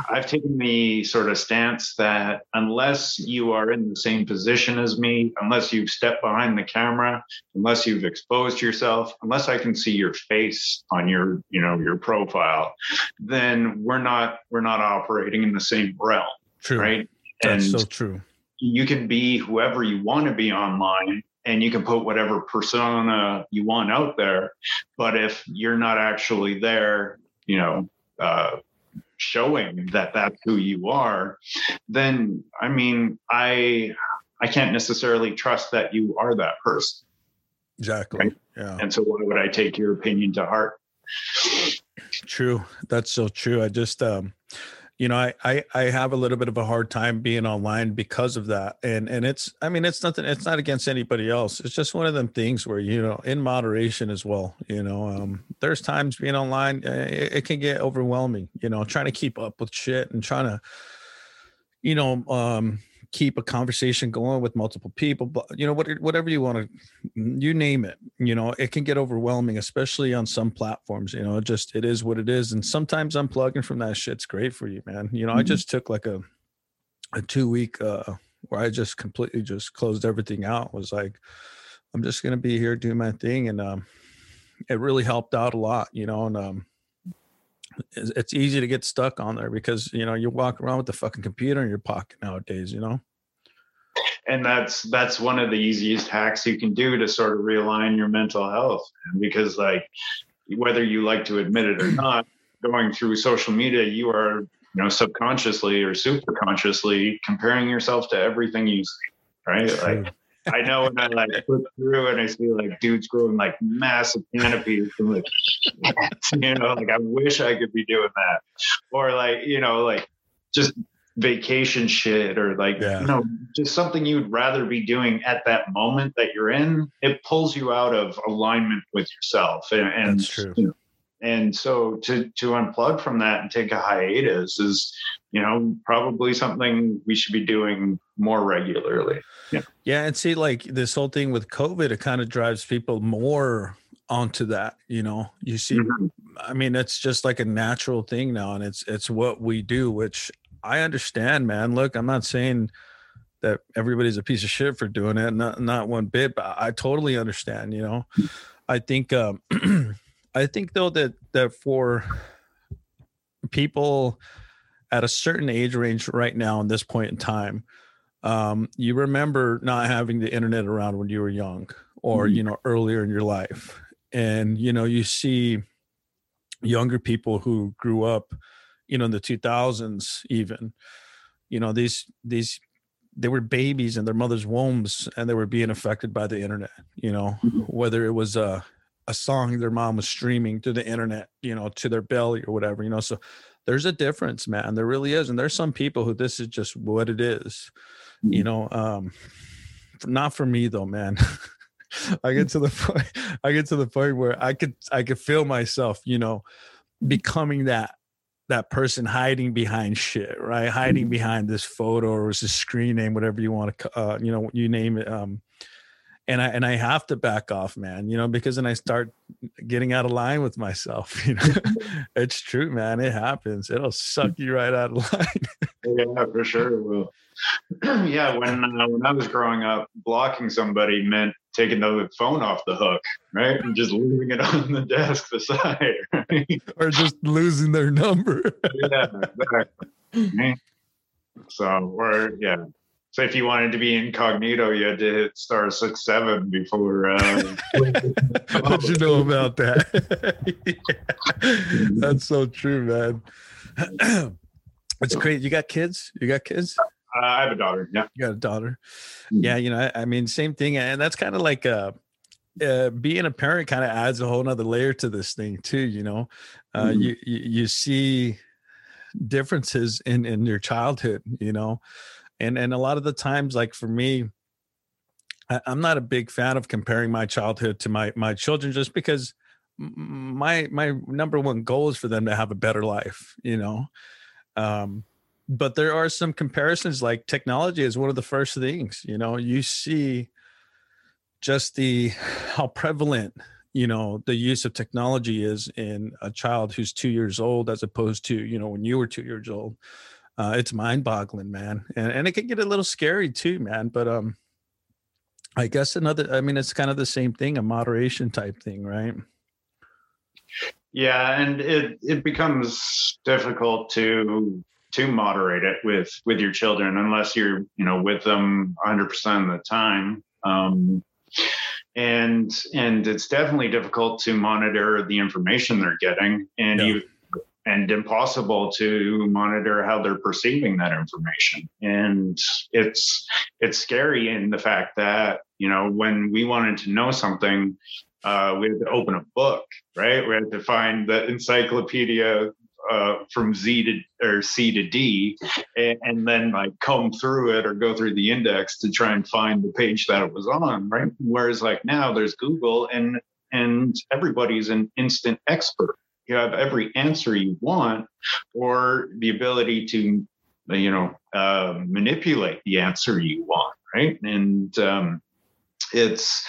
I've taken the sort of stance that unless you are in the same position as me, unless you've stepped behind the camera, unless you've exposed yourself, unless I can see your face on your, you know, your profile, then we're not we're not operating in the same realm. True. Right. That's and so true. You can be whoever you want to be online and you can put whatever persona you want out there. But if you're not actually there, you know, uh, showing that that's who you are, then I mean, I I can't necessarily trust that you are that person. Exactly. Right? Yeah. And so why would I take your opinion to heart? True. That's so true. I just um you know, I, I I have a little bit of a hard time being online because of that, and and it's I mean it's nothing it's not against anybody else. It's just one of them things where you know in moderation as well. You know, um, there's times being online eh, it, it can get overwhelming. You know, trying to keep up with shit and trying to, you know, um, keep a conversation going with multiple people but you know what, whatever you want to you name it you know it can get overwhelming especially on some platforms you know it just it is what it is and sometimes unplugging from that shit's great for you man you know mm-hmm. i just took like a a two week uh where i just completely just closed everything out was like i'm just gonna be here do my thing and um it really helped out a lot you know and um it's easy to get stuck on there because you know you walk around with the fucking computer in your pocket nowadays you know? And that's that's one of the easiest hacks you can do to sort of realign your mental health because like whether you like to admit it or not going through social media you are you know subconsciously or super consciously comparing yourself to everything you see right? Like I know when I like flip through and I see like dudes growing like massive canopies and like, you know, like I wish I could be doing that. Or like, you know, like just vacation shit or like, yeah. you know, just something you'd rather be doing at that moment that you're in. It pulls you out of alignment with yourself. And, and That's true. You know, and so to to unplug from that and take a hiatus is you know probably something we should be doing more regularly. Yeah. Yeah and see like this whole thing with covid it kind of drives people more onto that you know? You see mm-hmm. i mean it's just like a natural thing now and it's it's what we do which i understand man. Look i'm not saying that everybody's a piece of shit for doing it not not one bit but i totally understand you know? Mm. i think um I think though that that for people at a certain age range right now in this point in time, um, you remember not having the internet around when you were young or mm-hmm. you know earlier in your life, and you know you see younger people who grew up, you know, in the 2000s even, you know these these they were babies in their mother's wombs and they were being affected by the internet you know mm-hmm. whether it was uh a song their mom was streaming to the internet, you know, to their belly or whatever, you know. So there's a difference, man. There really is. And there's some people who this is just what it is, you mm. know. Um, not for me though, man. I get to the point, I get to the point where I could I could feel myself, you know, becoming that that person hiding behind shit, right? Hiding mm. behind this photo or this screen name, whatever you want to, uh, you know, you name it. Um, and I and I have to back off, man, you know, because then I start getting out of line with myself. You know, it's true, man. It happens. It'll suck you right out of line. yeah, for sure. Well, yeah, when uh, when I was growing up, blocking somebody meant taking the phone off the hook, right, and just leaving it on the desk beside, right? or just losing their number. yeah, exactly. So, or yeah, so if you wanted to be incognito, you had to hit star six seven before. Uh, what you know about that? yeah. That's so true, man. It's great. You got kids? You got kids? Uh, I have a daughter. Yeah. You got a daughter. Mhm. Yeah. You know, I, I mean, same thing. And that's kind of like, uh, uh, being a parent kind of adds a whole nother layer to this thing too. You know, uh, Mhm. you, you, you see differences in, in your childhood, you know, and, and a lot of the times, like for me, I, I'm not a big fan of comparing my childhood to my, my children just because my, my number one goal is for them to have a better life, you know? Um, but there are some comparisons like technology is one of the first things you know you see just the how prevalent you know the use of technology is in a child who's two years old as opposed to you know when you were two years old uh, it's mind-boggling man and, and it can get a little scary too man but um i guess another i mean it's kind of the same thing a moderation type thing right Yeah, and it it becomes difficult to to moderate it with with your children unless you're you know with them 100 percent of the time. Um, and and it's definitely difficult to monitor the information they're getting, and Yeah. you and impossible to monitor how they're perceiving that information. And it's it's scary in the fact that you know when we wanted to know something, uh, we had to open a book, right? We had to find the encyclopedia uh, from Z to or C to D, and, and then like comb through it or go through the index to try and find the page that it was on, right? Whereas like now there's Google and and everybody's an instant expert. You have every answer you want, or the ability to, you know, uh, manipulate the answer you want, right? And um, it's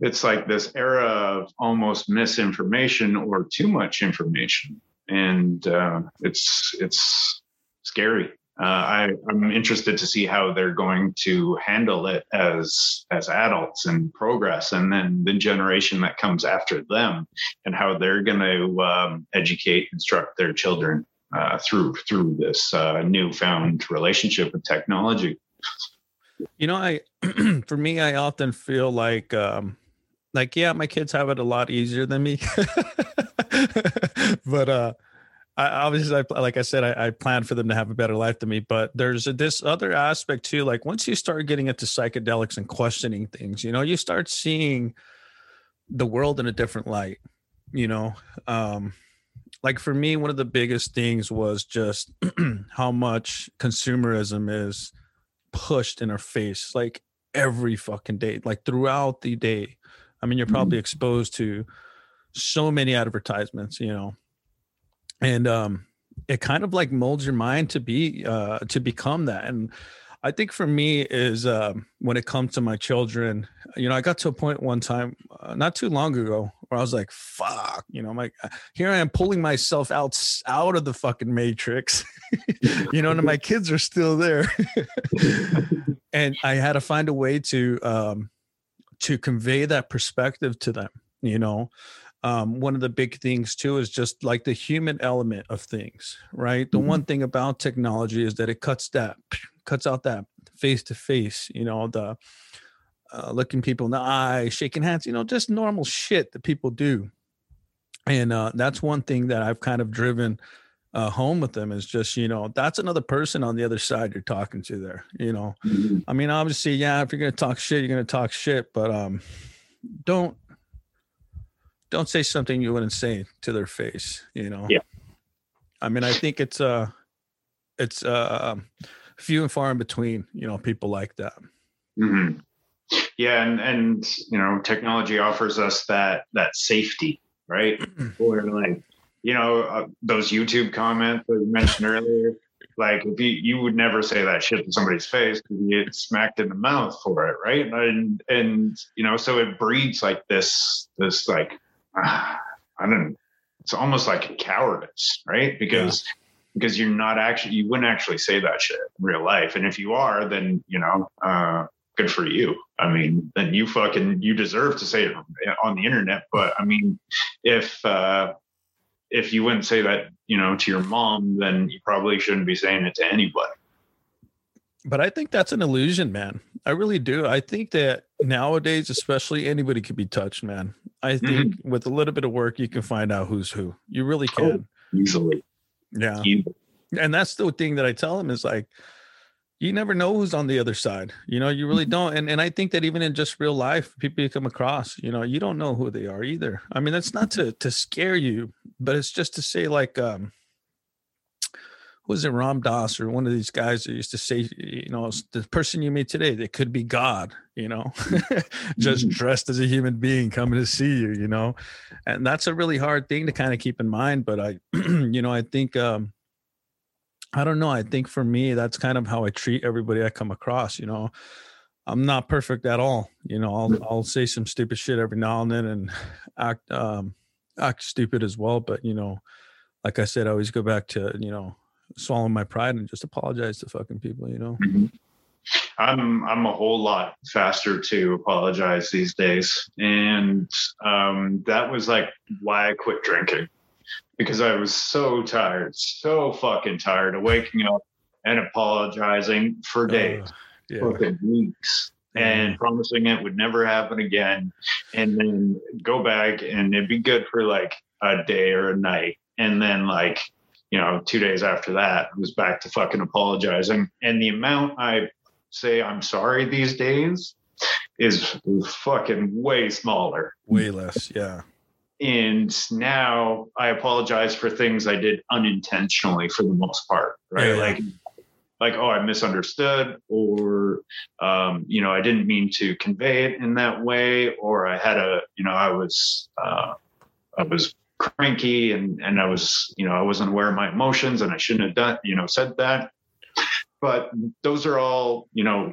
it's like this era of almost misinformation or too much information, and uh, it's it's scary. Uh, I, I'm interested to see how they're going to handle it as as adults and progress, and then the generation that comes after them, and how they're going to um, educate, instruct their children uh, through through this uh, newfound relationship with technology. You know, I for me, I often feel like um like yeah, my kids have it a lot easier than me. but uh I obviously I, like I said, I, I plan for them to have a better life than me. But there's a, this other aspect too. Like once you start getting into psychedelics and questioning things, you know, you start seeing the world in a different light. You know, um, like for me, one of the biggest things was just how much consumerism is pushed in our face like every fucking day like throughout the day i mean you're probably exposed to so many advertisements you know and um it kind of like molds your mind to be uh to become that. And i think for me is um when it comes to my children you know i got to a point one time uh, not too long ago where i was like fuck you know i'm like here i am pulling myself out out of the fucking matrix. You know and my kids are still there. And i had to find a way to um to convey that perspective to them you know um, one of the big things too is just like the human element of things right? The Mhm. one thing about technology is that it cuts that cuts out that face to face you know the uh, looking people in the eye shaking hands you know just normal shit that people do. And uh, that's one thing that i've kind of driven uh, home with them is just you know that's another person on the other side you're talking to there you know? I mean, obviously, yeah, if you're gonna talk shit, you're gonna talk shit, but um don't don't say something you wouldn't say to their face, you know. Yeah. I mean, I think it's uh it's uh few and far in between, you know, people like that. hmm Yeah, and and you know, technology offers us that that safety, right? Where like, you know, uh, those YouTube comments that you mentioned earlier, like if you you would never say that shit to somebody's face because you get smacked in the mouth for it, right? And and you know, so it breeds like this this like uh, I don't. It's almost like cowardice, right? Because because you're not actually you wouldn't actually say that shit in real life, and if you are, then you know. uh good for you. I mean, then you fucking you deserve to say it on the internet. But I mean, if uh, if you wouldn't say that, you know, to your mom, then you probably shouldn't be saying it to anybody. But I think that's an illusion, man. I really do. I think that nowadays, especially anybody could be touched, man. I think with a little bit of work, you can find out who's who. You really can. Easily, Yeah. Easily. and that's the thing that I tell them is like, you never know who's on the other side. You know, you really mm-hmm. don't. And and I think that even in just real life, people you come across, you know, you don't know who they are either. I mean, that's not to to scare you, but it's just to say like um was it Ram Dass or one of these guys that used to say, you know, the person you meet today, they could be God, you know, just mm-hmm. dressed as a human being coming to see you, you know, and that's a really hard thing to kind of keep in mind. But I, you know, I think um, I don't know. I think for me, that's kind of how I treat everybody I come across. You know, I'm not perfect at all. You know, I'll I'll say some stupid shit every now and then and act um act stupid as well. But you know, like I said, I always go back to you know swallowing my pride and just apologize to fucking people. You know. Mm-hmm. I'm I'm a whole lot faster to apologize these days, and um, that was like why I quit drinking because I was so tired, so fucking tired of waking up and apologizing for days, uh, yeah. weeks, and promising it would never happen again, and then go back and it'd be good for like a day or a night, and then like you know two days after that I was back to fucking apologizing, and the amount I say I'm sorry these days is fucking way smaller. Way less, yeah and now I apologize for things I did unintentionally for the most part, right? Yeah. Like, like oh, I misunderstood, or um, you know, I didn't mean to convey it in that way, or I had a, you know, I was, uh, I was cranky, and and I was, you know, I wasn't aware of my emotions, and I shouldn't have done, you know, said that. But those are all, you know,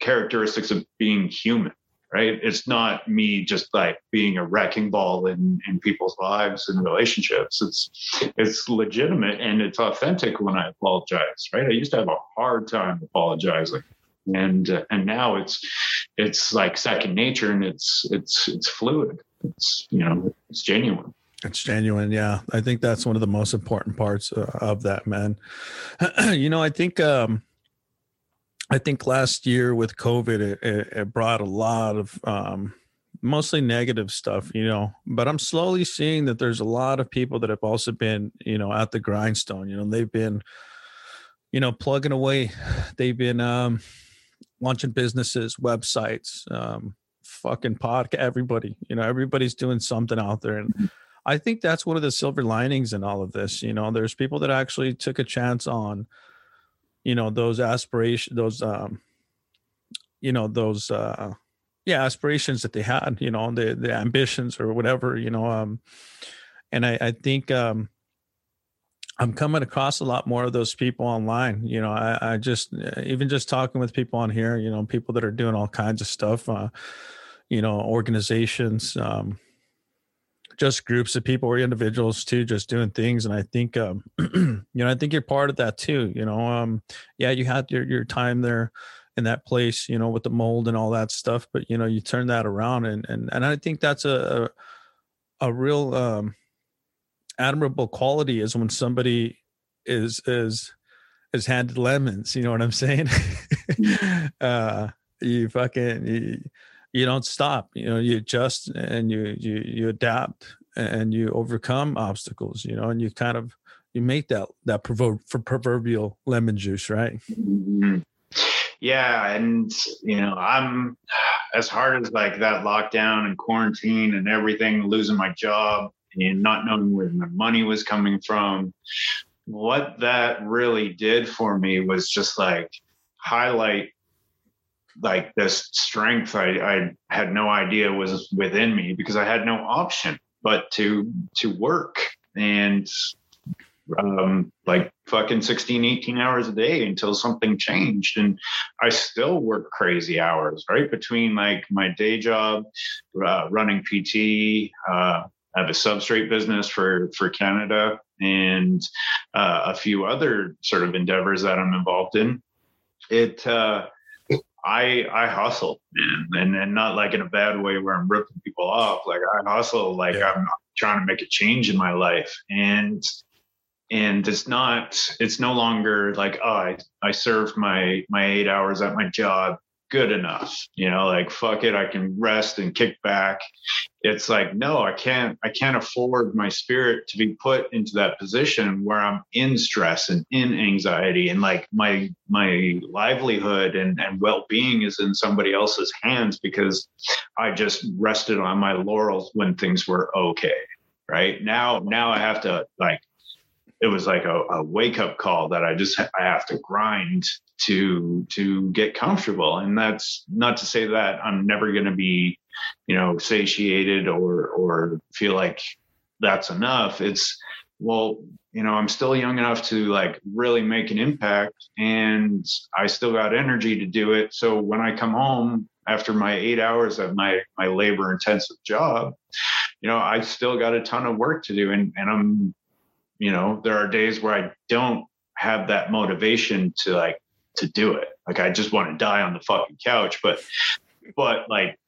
characteristics of being human right? It's not me just like being a wrecking ball in, in people's lives and relationships. It's it's legitimate and it's authentic when I apologize, right? I used to have a hard time apologizing, and uh, and now it's it's like second nature and it's it's it's fluid. It's you know it's genuine. It's genuine, yeah. I think that's one of the most important parts uh, of that, man. you know, I think um, I think last year with COVID, it, it, brought a lot of um, mostly negative stuff, you know. But I'm slowly seeing that there's a lot of people that have also been, you know, at the grindstone. You know, they've been, you know, plugging away. They've been um, launching businesses, websites, um, fucking podcast. Everybody, you know, everybody's doing something out there, and. I think that's one of the silver linings in all of this. You know, there's people that actually took a chance on you know those aspirations those um you know those uh yeah aspirations that they had you know the the ambitions or whatever you know um and i i think um i'm coming across a lot more of those people online you know i i just uh, even just talking with people on here you know people that are doing all kinds of stuff uh you know organizations um just groups of people or individuals too just doing things and i think um you know i think you're part of that too you know um yeah you had your your time there in that place you know with the mold and all that stuff but you know you turn that around and and, and i think that's a, a a real um admirable quality is when somebody is is is handed lemons you know what i'm saying mm. uh you fucking you, you don't stop you know you adjust and you you you adapt and you overcome obstacles you know and you kind of you make that that provo- for proverbial lemon juice right mm-hmm. yeah and you know i'm as hard as like that lockdown and quarantine and everything losing my job and not knowing where my money was coming from what that really did for me was just like highlight like this strength I, I had no idea was within me because I had no option but to to work and um, like fucking 16 18 hours a day until something changed and i still work crazy hours right between like my day job uh, running pt uh, I have a substrate business for for Canada and uh, a few other sort of endeavors that I'm involved in. It uh, I I hustle, man, and and not like in a bad way where I'm ripping people off. Like I hustle, like yeah. I'm trying to make a change in my life, and and it's not it's no longer like oh I I served my my eight hours at my job, good enough. You know, like fuck it, I can rest and kick back. It's like, no, I can't I can't afford my spirit to be put into that position where I'm in stress and in anxiety and like my my livelihood and, and well-being is in somebody else's hands because I just rested on my laurels when things were okay. Right. Now now I have to like it was like a, a wake up call that I just I have to grind to to get comfortable. And that's not to say that I'm never going to be, you know, satiated or or feel like that's enough. It's well, you know, I'm still young enough to like really make an impact and I still got energy to do it. So when I come home after my eight hours of my my labor intensive job, you know, I still got a ton of work to do and, and I'm you know there are days where i don't have that motivation to like to do it. Like i just want to die on the fucking couch but but like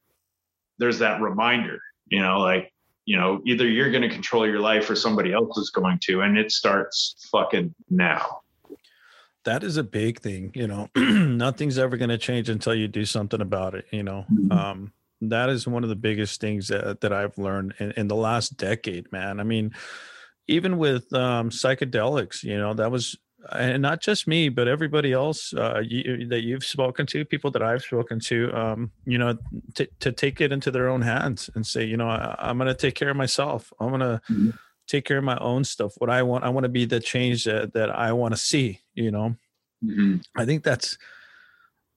there's that reminder you know like you know either you're going to control your life or somebody else is going to and it starts fucking now. That is a big thing you know. Nothing's ever going to change until you do something about it you know. Mm-hmm. um that is one of the biggest things that, that i've learned in, in the last decade man. I mean even with um, psychedelics, you know, that was, and not just me, but everybody else uh, you, that you've spoken to, people that I've spoken to, um, you know, t- to take it into their own hands and say, you know, I, am going to take care of myself. I'm going to mm-hmm. take care of my own stuff. What I want, I want to be the change that, that I want to see, you know. Mm-hmm. I think that's,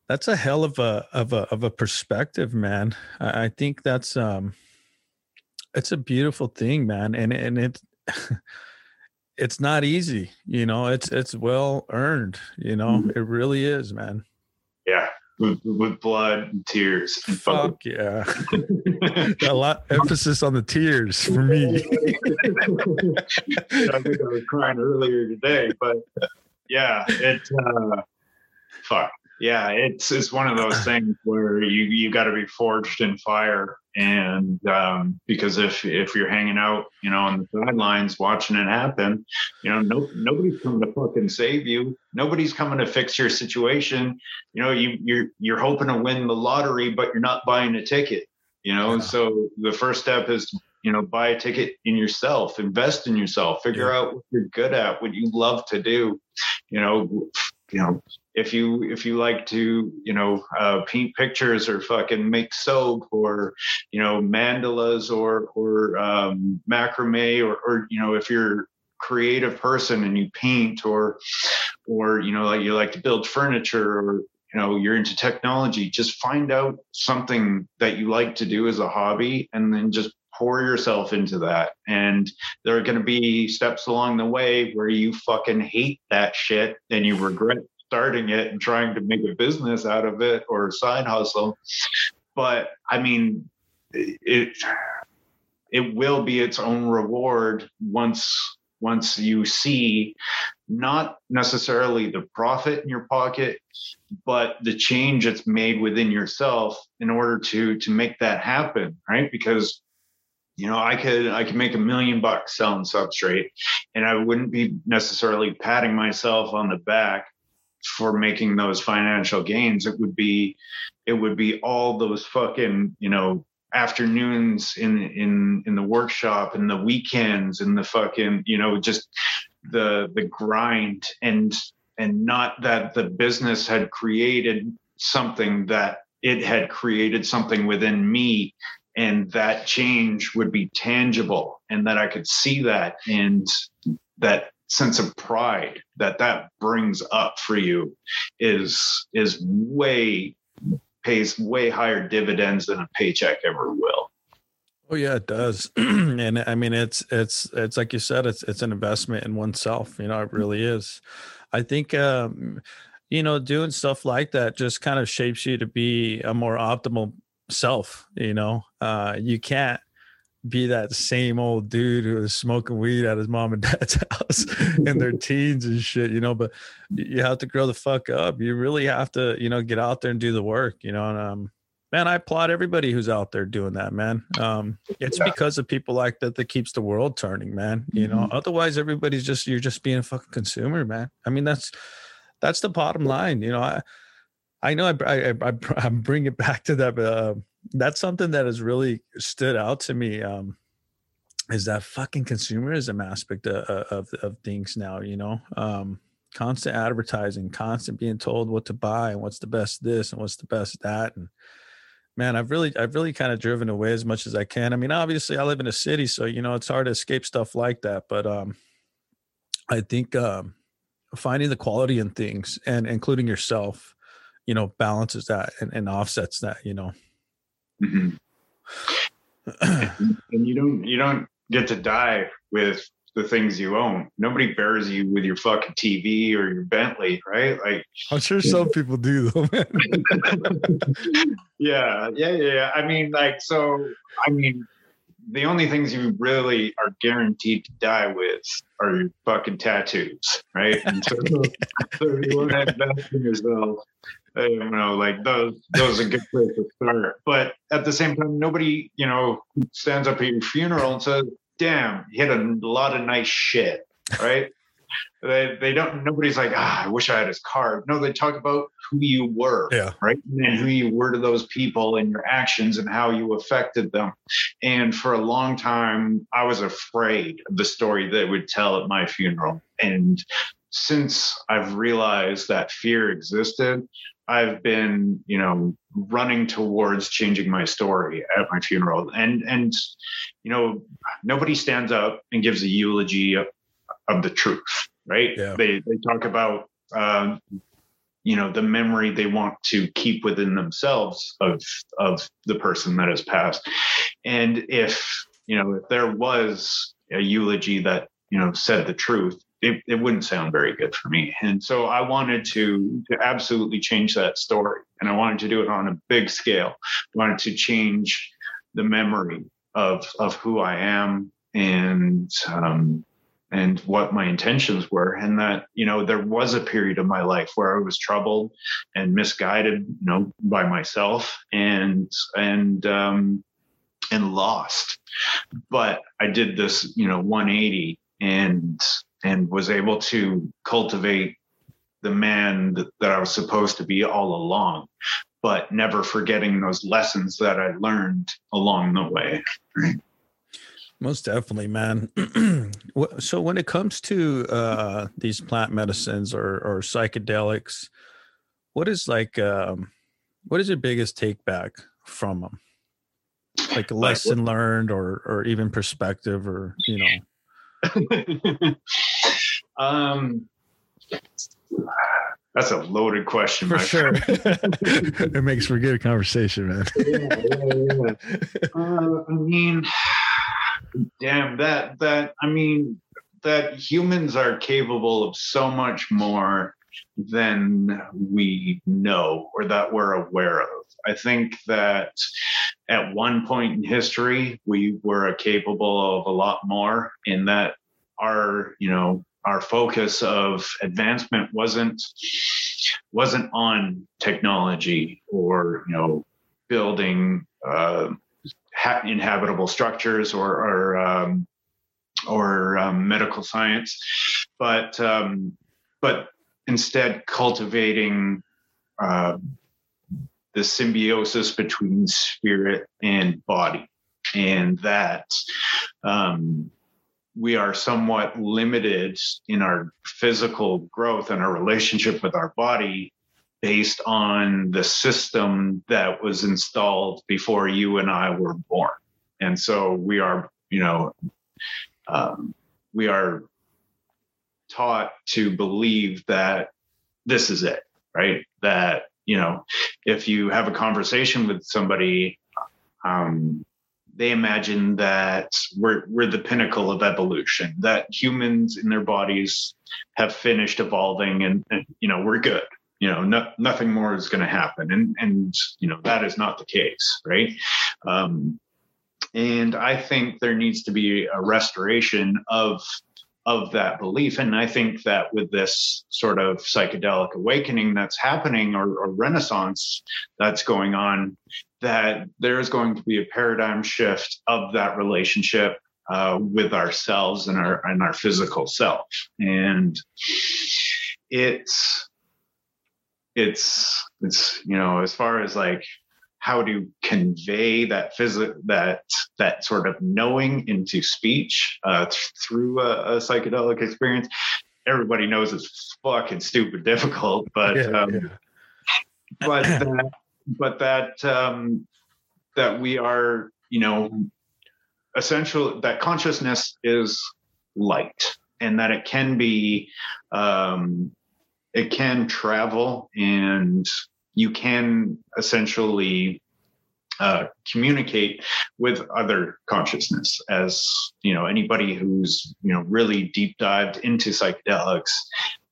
that's a hell of a of a of a perspective, man. I, I think that's um it's a beautiful thing, man. And and it it's not easy, you know. It's it's well earned, you know. Mm-hmm. It really is, man. Yeah, with, with blood and tears. And Fuck yeah. a lot emphasis on the tears for me. I think I was crying earlier today, but yeah, it's uh, fuck yeah, it's it's one of those things where you you got to be forged in fire, and um, because if if you're hanging out, you know, on the sidelines watching it happen, you know, no nobody's coming to fucking save you. Nobody's coming to fix your situation. You know, you you're you're hoping to win the lottery, but you're not buying a ticket. You know, yeah. so the first step is you know buy a ticket in yourself invest in yourself figure yeah. out what you're good at what you love to do you know you know if you if you like to you know uh, paint pictures or fucking make soap or you know mandalas or or um, macrame or or you know if you're creative person and you paint or or you know like you like to build furniture or you know you're into technology just find out something that you like to do as a hobby and then just pour yourself into that and there are going to be steps along the way where you fucking hate that shit and you regret starting it and trying to make a business out of it or side hustle. But I mean, it it will be its own reward once once you see not necessarily the profit in your pocket but the change that's made within yourself in order to to make that happen right? Because you know i could i could make a million bucks selling substrate and i wouldn't be necessarily patting myself on the back for making those financial gains. It would be it would be all those fucking you know afternoons in in in the workshop and the weekends and the fucking you know just the the grind and and not that the business had created something that it had created something within me and that change would be tangible and that I could see that and that sense of pride that that brings up for you is is way pays way higher dividends than a paycheck ever will. Oh yeah, it does. and I mean it's it's it's like you said, it's it's an investment in oneself. You know, it really is. I think um, you know, doing stuff like that just kind of shapes you to be a more optimal self, you know. Uh you can't be that same old dude who was smoking weed at his mom and dad's house in their teens and shit, you know. But you have to grow the fuck up. You really have to, you know, get out there and do the work, you know. And um, man, I applaud everybody who's out there doing that, man. Um, it's yeah. because of people like that that keeps the world turning, man. You know, mm-hmm. otherwise everybody's just you're just being a fucking consumer, man. I mean, that's that's the bottom line, you know. I I know I, I, I, I bring it back to that, but uh, that's something that has really stood out to me. Um, is that fucking consumerism aspect of, of, of things now, you know? Um, constant advertising, constant being told what to buy and what's the best this and what's the best that. And man, I've really, I've really kind of driven away as much as I can. I mean, obviously I live in a city, so, you know, it's hard to escape stuff like that. But, um, I think, um, finding the quality in things and including yourself, you know, balances that and, and offsets that, you know? Mm-hmm. and you don't, you don't get to die with the things you own. Nobody buries you with your fucking TV or your Bentley, right? Like I'm sure some people do though, man. yeah, yeah, yeah. I mean, like, so I mean, the only things you really are guaranteed to die with are your fucking tattoos, right? And so, so you want to invest in yourself. You know, like those, those are good place to start. But at the same time, nobody, you know, stands up at your funeral and says, damn, he had a lot of nice shit, right? they, they don't, nobody's like, ah, I wish I had his card. No, they talk about who you were, yeah. right? And who you were to those people and your actions and how you affected them. And for a long time, I was afraid of the story they would tell at my funeral. And since I've realized that fear existed, I've been, you know, running towards changing my story at my funeral. And and you know, nobody stands up and gives a eulogy of, of the truth, right? Yeah. They they talk about um, you know the memory they want to keep within themselves of of the person that has passed. And if you know if there was a eulogy that you know said the truth, it, it wouldn't sound very good for me. And so I wanted to, to absolutely change that story. And I wanted to do it on a big scale. I wanted to change the memory of, of who I am and, um, and what my intentions were. And that, you know, there was a period of my life where I was troubled and misguided, you know, by myself and, and, um, and lost. But I did this, you know, 180 and and was able to cultivate the man that, that I was supposed to be all along, but never forgetting those lessons that I learned along the way. Most definitely, man. so when it comes to uh, these plant medicines or, or psychedelics, what is like, um, what is your biggest take back from them? Like a lesson learned or, or even perspective or, you know, um, that's a loaded question. For sure. it makes for good conversation, man. yeah, yeah, yeah. Uh, I mean, damn that that I mean that humans are capable of so much more than we know or that we're aware of. I think that at one point in history, we were capable of a lot more in that our, you know, our focus of advancement wasn't wasn't on technology or you know building uh, ha- inhabitable structures or or, um, or um, medical science, but um, but instead cultivating uh, the symbiosis between spirit and body, and that um, we are somewhat limited in our physical growth and our relationship with our body based on the system that was installed before you and I were born. And so we are, you know, um, we are taught to believe that this is it, right? That you know, if you have a conversation with somebody, um, they imagine that we're we're the pinnacle of evolution, that humans in their bodies have finished evolving, and, and you know we're good. You know, no, nothing more is going to happen, and and you know that is not the case, right? Um, and I think there needs to be a restoration of of that belief. And I think that with this sort of psychedelic awakening that's happening or, or renaissance that's going on, that there's going to be a paradigm shift of that relationship uh, with ourselves and our and our physical self. And it's it's it's you know as far as like how to convey that physic that that sort of knowing into speech uh, th- through a, a, psychedelic experience. Everybody knows it's fucking stupid difficult, but yeah, um, yeah. but that, but that um, that we are you know essential that consciousness is light and that it can be um, it can travel and you can essentially uh, communicate with other consciousness as you know anybody who's you know really deep dived into psychedelics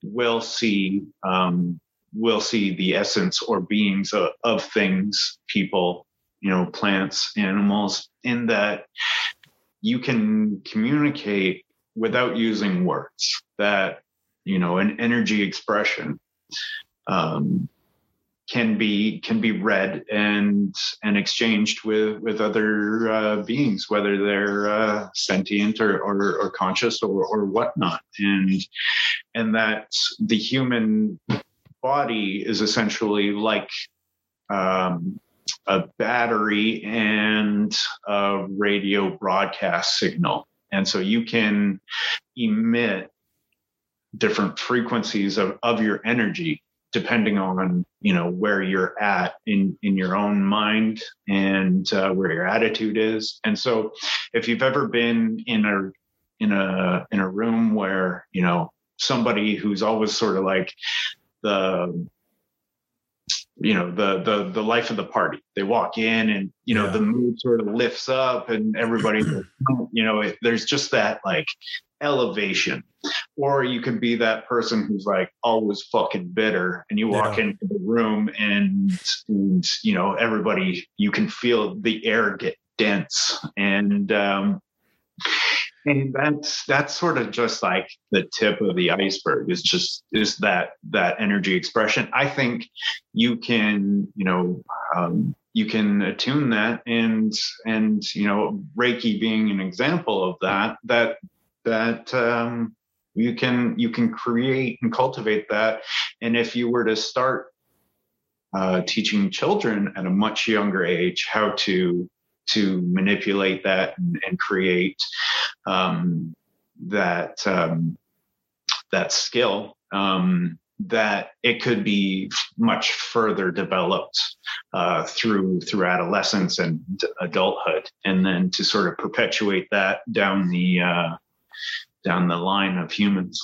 will see um, will see the essence or beings of, of things people you know plants animals in that you can communicate without using words that you know an energy expression um, can be can be read and and exchanged with with other uh, beings whether they're uh, sentient or, or, or conscious or or whatnot. And and that the human body is essentially like um, a battery and a radio broadcast signal. And so you can emit different frequencies of, of your energy depending on you know where you're at in in your own mind and uh, where your attitude is. And so if you've ever been in a in a in a room where you know somebody who's always sort of like the you know the the the life of the party they walk in and you know yeah. the mood sort of lifts up and everybody you know it, there's just that like elevation or you could be that person who's like always fucking bitter and you walk yeah. into the room and, and you know everybody you can feel the air get dense and um and that's that's sort of just like the tip of the iceberg is just is that that energy expression. I think you can you know um, you can attune that and and you know reiki being an example of that that that um, you can you can create and cultivate that. And if you were to start uh, teaching children at a much younger age how to to manipulate that and, and create um, that um, that skill um, that it could be much further developed uh, through through adolescence and adulthood, and then to sort of perpetuate that down the uh, down the line of humans.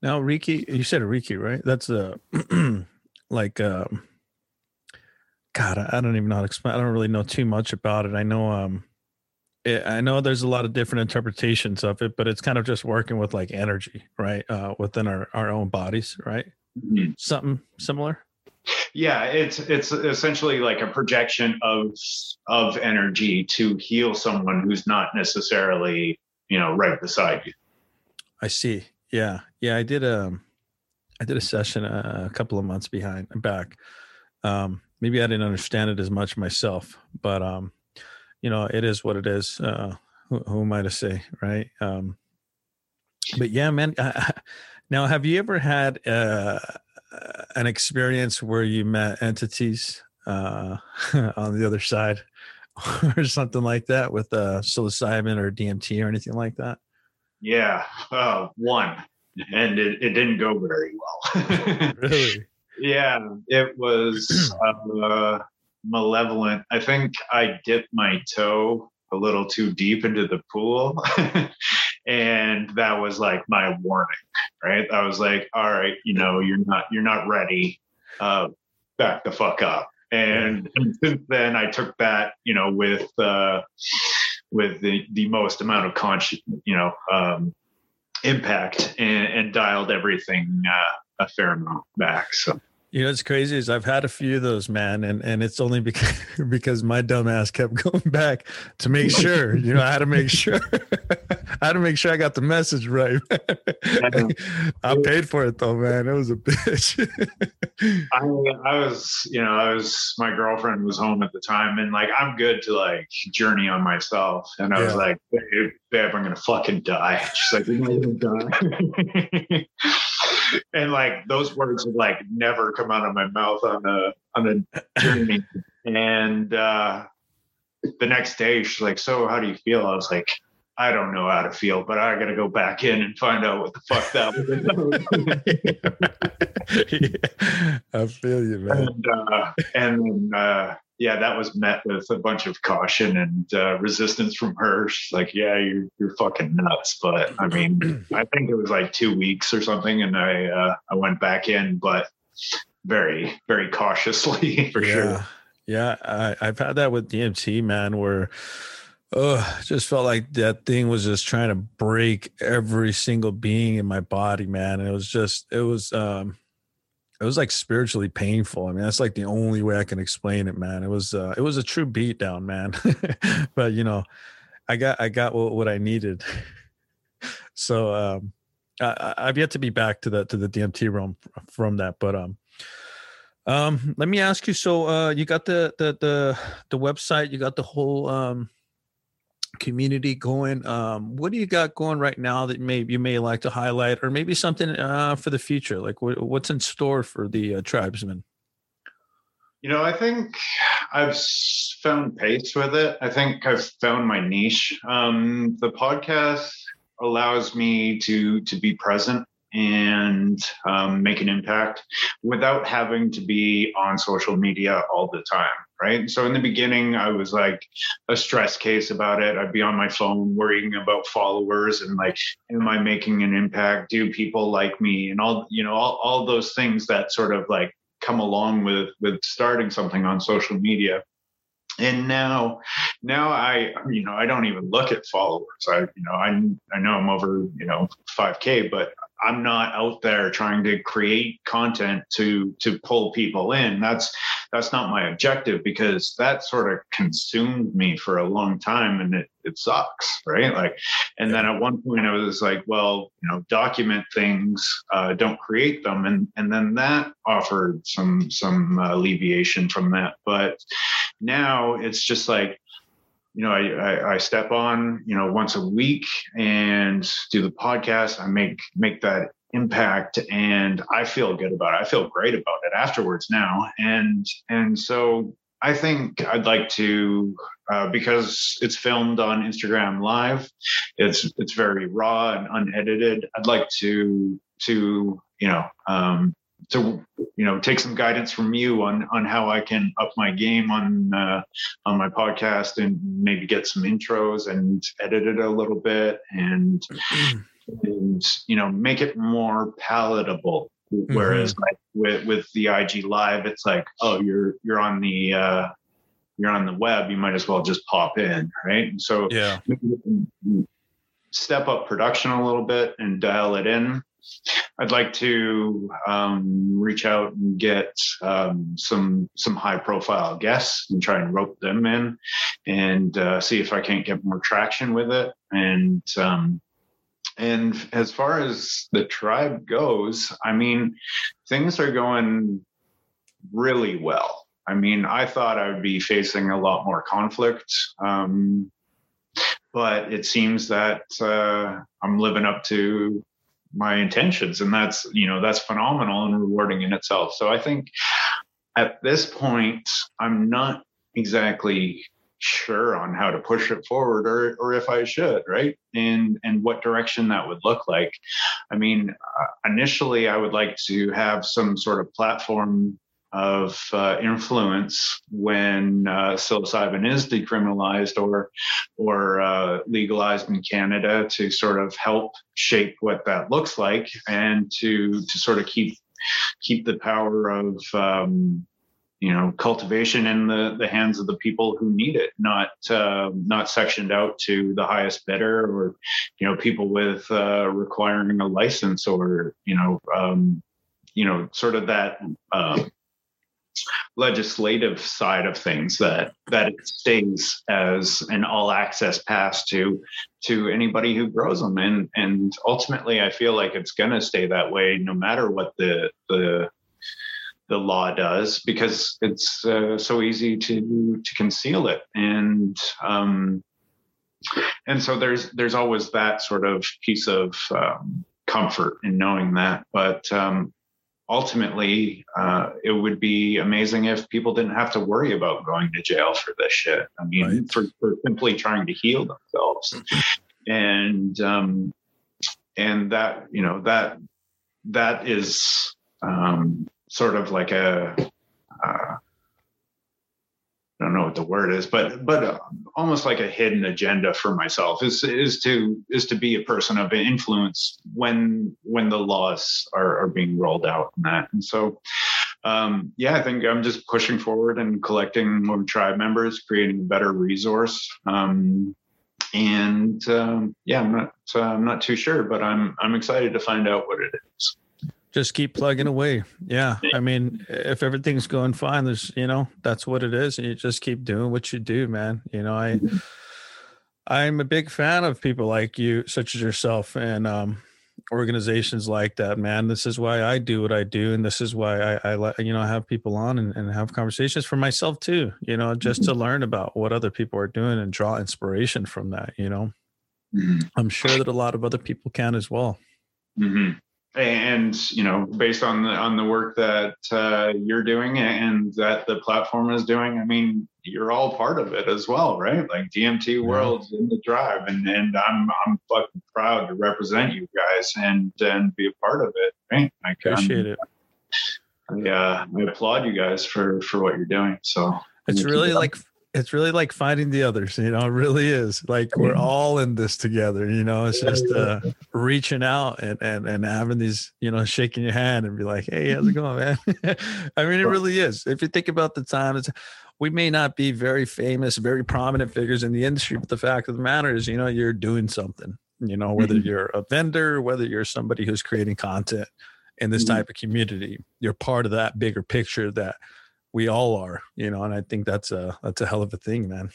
Now, Reiki, you said Reiki, right? That's a like um, God, I don't even know how to explain. I don't really know too much about it. I know, um, it, I know there's a lot of different interpretations of it, but it's kind of just working with like energy, right, uh, within our our own bodies, right? Mm-hmm. Something similar. Yeah, it's it's essentially like a projection of of energy to heal someone who's not necessarily you know right beside you. I see. Yeah, yeah. I did a um, I did a session a, a couple of months behind back. Um, maybe I didn't understand it as much myself, but um, you know, it is what it is. Uh, who, who am I to say, right? Um, but yeah, man. now, have you ever had uh, an experience where you met entities uh, on the other side, or something like that, with uh, psilocybin or DMT or anything like that? Yeah, uh, one, and it, it didn't go very well. really? Yeah, it was uh, malevolent. I think I dipped my toe a little too deep into the pool. and that was like my warning, right? I was like, all right, you know, you're not you're not ready. Uh, back the fuck up. And, and since then I took that, you know, with uh with the the most amount of conscious, you know, um impact and, and dialed everything uh, a fair amount back. So you know, it's crazy is I've had a few of those, man, and and it's only because because my dumbass kept going back to make sure. You know, I had to make sure. I had to make sure I got the message right. I paid for it though, man. It was a bitch. I I was, you know, I was my girlfriend was home at the time, and like I'm good to like journey on myself, and I yeah. was like, babe, I'm gonna fucking die. She's like, you're not gonna die and like those words would like never come out of my mouth on a on a journey. and uh, the next day, she's like, "So, how do you feel?" I was like, "I don't know how to feel, but I got to go back in and find out what the fuck that was." I feel you, man. And, uh, and uh, yeah, that was met with a bunch of caution and uh, resistance from her. She's like, "Yeah, you're you're fucking nuts," but I mean, I think it was like two weeks or something, and I uh, I went back in, but very very cautiously for yeah. sure. Yeah, I, I've had that with DMT, man, where oh, just felt like that thing was just trying to break every single being in my body, man. And it was just, it was, um, it was like spiritually painful. I mean, that's like the only way I can explain it, man. It was, uh, it was a true beatdown, man. but you know, I got, I got what, what I needed. so, um, I, I've yet to be back to the to the DMT realm from that, but um, um, let me ask you. So, uh, you got the the the the website, you got the whole um community going. Um, what do you got going right now that may you may like to highlight, or maybe something uh for the future? Like, what, what's in store for the uh, tribesmen? You know, I think I've found pace with it. I think I've found my niche. Um, the podcast allows me to to be present and um, make an impact without having to be on social media all the time right? So in the beginning i was like a stress case about it. I'd be on my phone worrying about followers and like am i making an impact? Do people like me? And all you know all, all those things that sort of like come along with with starting something on social media. And now now i you know i don't even look at followers. I you know i i know i'm over you know 5k but i'm not out there trying to create content to to pull people in. That's that's not my objective because that sort of consumed me for a long time and it it sucks right? Like and then at one point i was like well you know document things uh, don't create them. And and then that offered some some alleviation from that. But now it's just like you know I, I, I step on you know once a week and do the podcast. I make make that impact and i feel good about it. I feel great about it afterwards now. And and so i think i'd like to uh, because it's filmed on instagram live it's it's very raw and unedited i'd like to to you know um, to you know take some guidance from you on on how I can up my game on uh, on my podcast and maybe get some intros and edit it a little bit and and you know make it more palatable. Whereas mm-hmm. like with with the IG live, it's like oh you're you're on the uh, you're on the web, you might as well just pop in, right? And so yeah. step up production a little bit and dial it in I'd like to um, reach out and get um, some some high profile guests and try and rope them in and uh, see if I can't get more traction with it. And um, and as far as the tribe goes, I mean, things are going really well. I mean, I thought I would be facing a lot more conflict. Um, but it seems that uh, I'm living up to my intentions. And that's you know that's phenomenal and rewarding in itself. So i think at this point i'm not exactly sure on how to push it forward or or if i should right? And and what direction that would look like. I mean uh, initially i would like to have some sort of platform of uh, influence when uh, psilocybin is decriminalized or or uh, legalized in Canada to sort of help shape what that looks like and to to sort of keep keep the power of um, you know cultivation in the the hands of the people who need it not uh, not sectioned out to the highest bidder or you know people with uh, requiring a license or you know um, you know sort of that um, legislative side of things that that it stays as an all access pass to to anybody who grows them and and ultimately I feel like it's going to stay that way no matter what the the the law does because it's uh, so easy to to conceal it and um, and so there's there's always that sort of piece of um, comfort in knowing that. But um, ultimately, uh, it would be amazing if people didn't have to worry about going to jail for this shit. I mean, Right. for, for simply trying to heal themselves, and um, and that you know that that is um, sort of like a uh, I don't know what the word is, but but uh, almost like a hidden agenda for myself is is to is to be a person of influence when when the laws are, are being rolled out and that. And so, um, yeah, I think I'm just pushing forward and collecting more tribe members, creating a better resource. Um, and um, yeah, I'm not uh, I'm not too sure, but I'm I'm excited to find out what it is. Just keep plugging away. Yeah i mean if everything's going fine there's you know that's what it is and you just keep doing what you do man. You know i i'm a big fan of people like you such as yourself and um organizations like that man. This is why i do what i do and this is why i i let you know have people on and, and have conversations for myself too you know just to learn about what other people are doing and draw inspiration from that you know? I'm sure that a lot of other people can as well. Hmm And you know, based on the on the work that uh, you're doing and that the platform is doing, I mean, you're all part of it as well, right? Like DMT World's in the drive, and and I'm I'm fucking proud to represent you guys and and be a part of it, right? Like, um, appreciate it I, uh, I applaud you guys for for what you're doing. So It's really like it's really like finding the others, you know, it really is. Like we're all in this together, you know. It's just uh reaching out and and and having these, you know, shaking your hand and be like, "Hey, how's it going, man?" I mean, it really is. If you think about the time it's we may not be very famous, very prominent figures in the industry, but the fact of the matter is, you know, you're doing something. You know, whether Mhm. you're a vendor, whether you're somebody who's creating content in this type of community, you're part of that bigger picture that we all are, you know, and I think that's a that's a hell of a thing, man.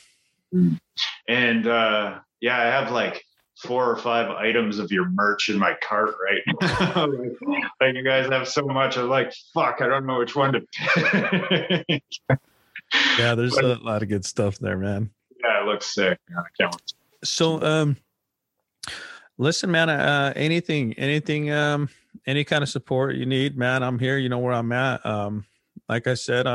and uh, yeah, I have like four or five items of your merch in my cart right now. like, like, you guys have so much. I'm like, fuck, I don't know which one to pick. Yeah, there's a lot of good stuff there, man. yeah, it looks sick. I can't wait. So um listen, man, uh anything, anything, um, any kind of support you need, man, I'm here, you know where I'm at. Um, like I said, uh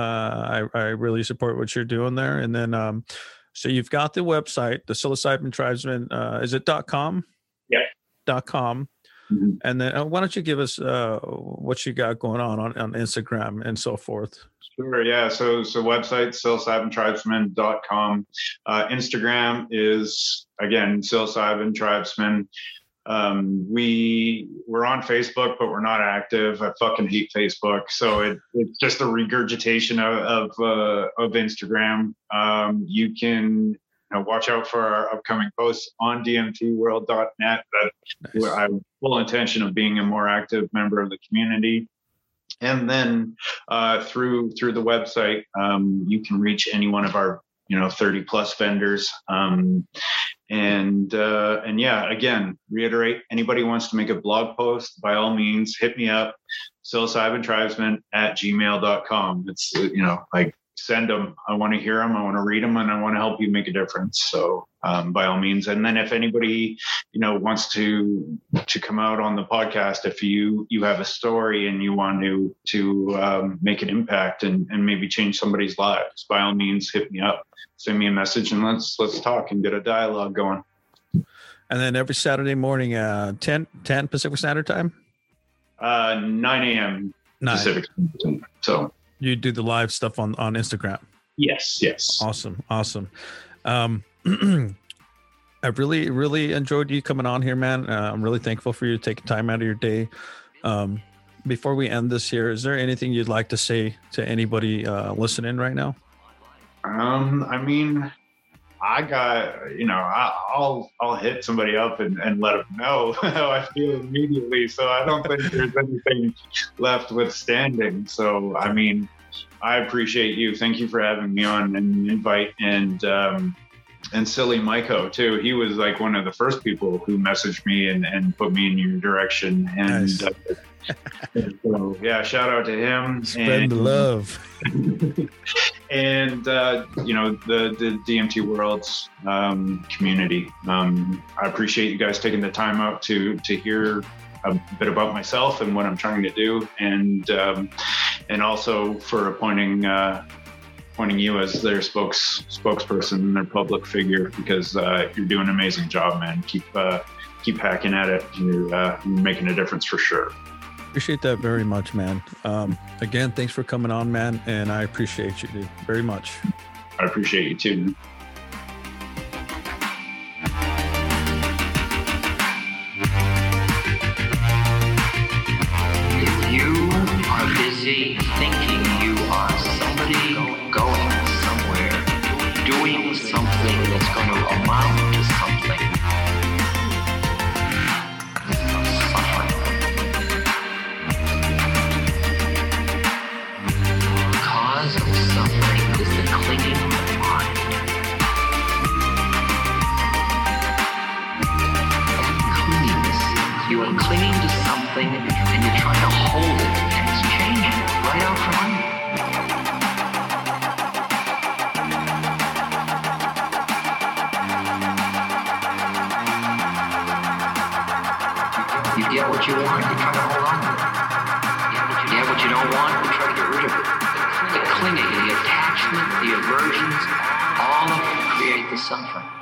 I, I really support what you're doing there. And then um so you've got the website, the psilocybin tribesman, uh is it dot com? Yeah. Dot com. Mhm. And then uh, why don't you give us uh what you got going on on, on Instagram and so forth? Sure. Yeah. So, so website, psilocybintribesman.com. Uh, Instagram is again, psilocybin tribesman. Um, we we're on Facebook, but we're not active. I fucking hate Facebook. So it, it's just a regurgitation of, of, uh, of Instagram. Um, you can you know, watch out for our upcoming posts on dmtworld.net. That Nice. I have full intention of being a more active member of the community. And then uh, through through the website, um, you can reach any one of our you know 30 plus vendors. Um, and uh, and yeah, again, reiterate: anybody wants to make a blog post, by all means, hit me up, psilocybintribesman at gmail.com. It's you know like send them. I want to hear them. I want to read them, and I want to help you make a difference. So um, by all means, and then if anybody you know wants to to come out on the podcast, if you you have a story and you want to to um, make an impact and and maybe change somebody's lives, by all means, hit me up, send me a message, and let's let's talk and get a dialogue going. And then every Saturday morning, uh 10, 10 Pacific Standard Time. Uh, 9 a.m. Pacific. Standard So You do the live stuff on on Instagram. yes, yes. Awesome, awesome. Um, I really, really enjoyed you coming on here, man. Uh, I'm really thankful for you taking time out of your day. Um, before we end this here, is there anything you'd like to say to anybody uh, listening right now? Um, I mean, I got you know, I, I'll I'll hit somebody up and, and let them know how I feel immediately. So I don't think there's anything left withstanding. So I mean, I appreciate you. Thank you for having me on and invite and um, and silly Myco too. He was like one of the first people who messaged me and, and put me in your direction. And Nice. uh, so yeah, shout out to him. Spread and, the love. and uh, you know the the DMT World's um, community. Um, I appreciate you guys taking the time out to to hear a bit about myself and what I'm trying to do, and um, and also for appointing uh, appointing you as their spokes spokesperson and their public figure because uh, you're doing an amazing job, man. Keep uh, keep hacking at it. You're, uh, making a difference for sure. Appreciate that very much, man. Um, again, thanks for coming on, man, and I appreciate you, dude, very much. I appreciate you too. If you are busy suffering.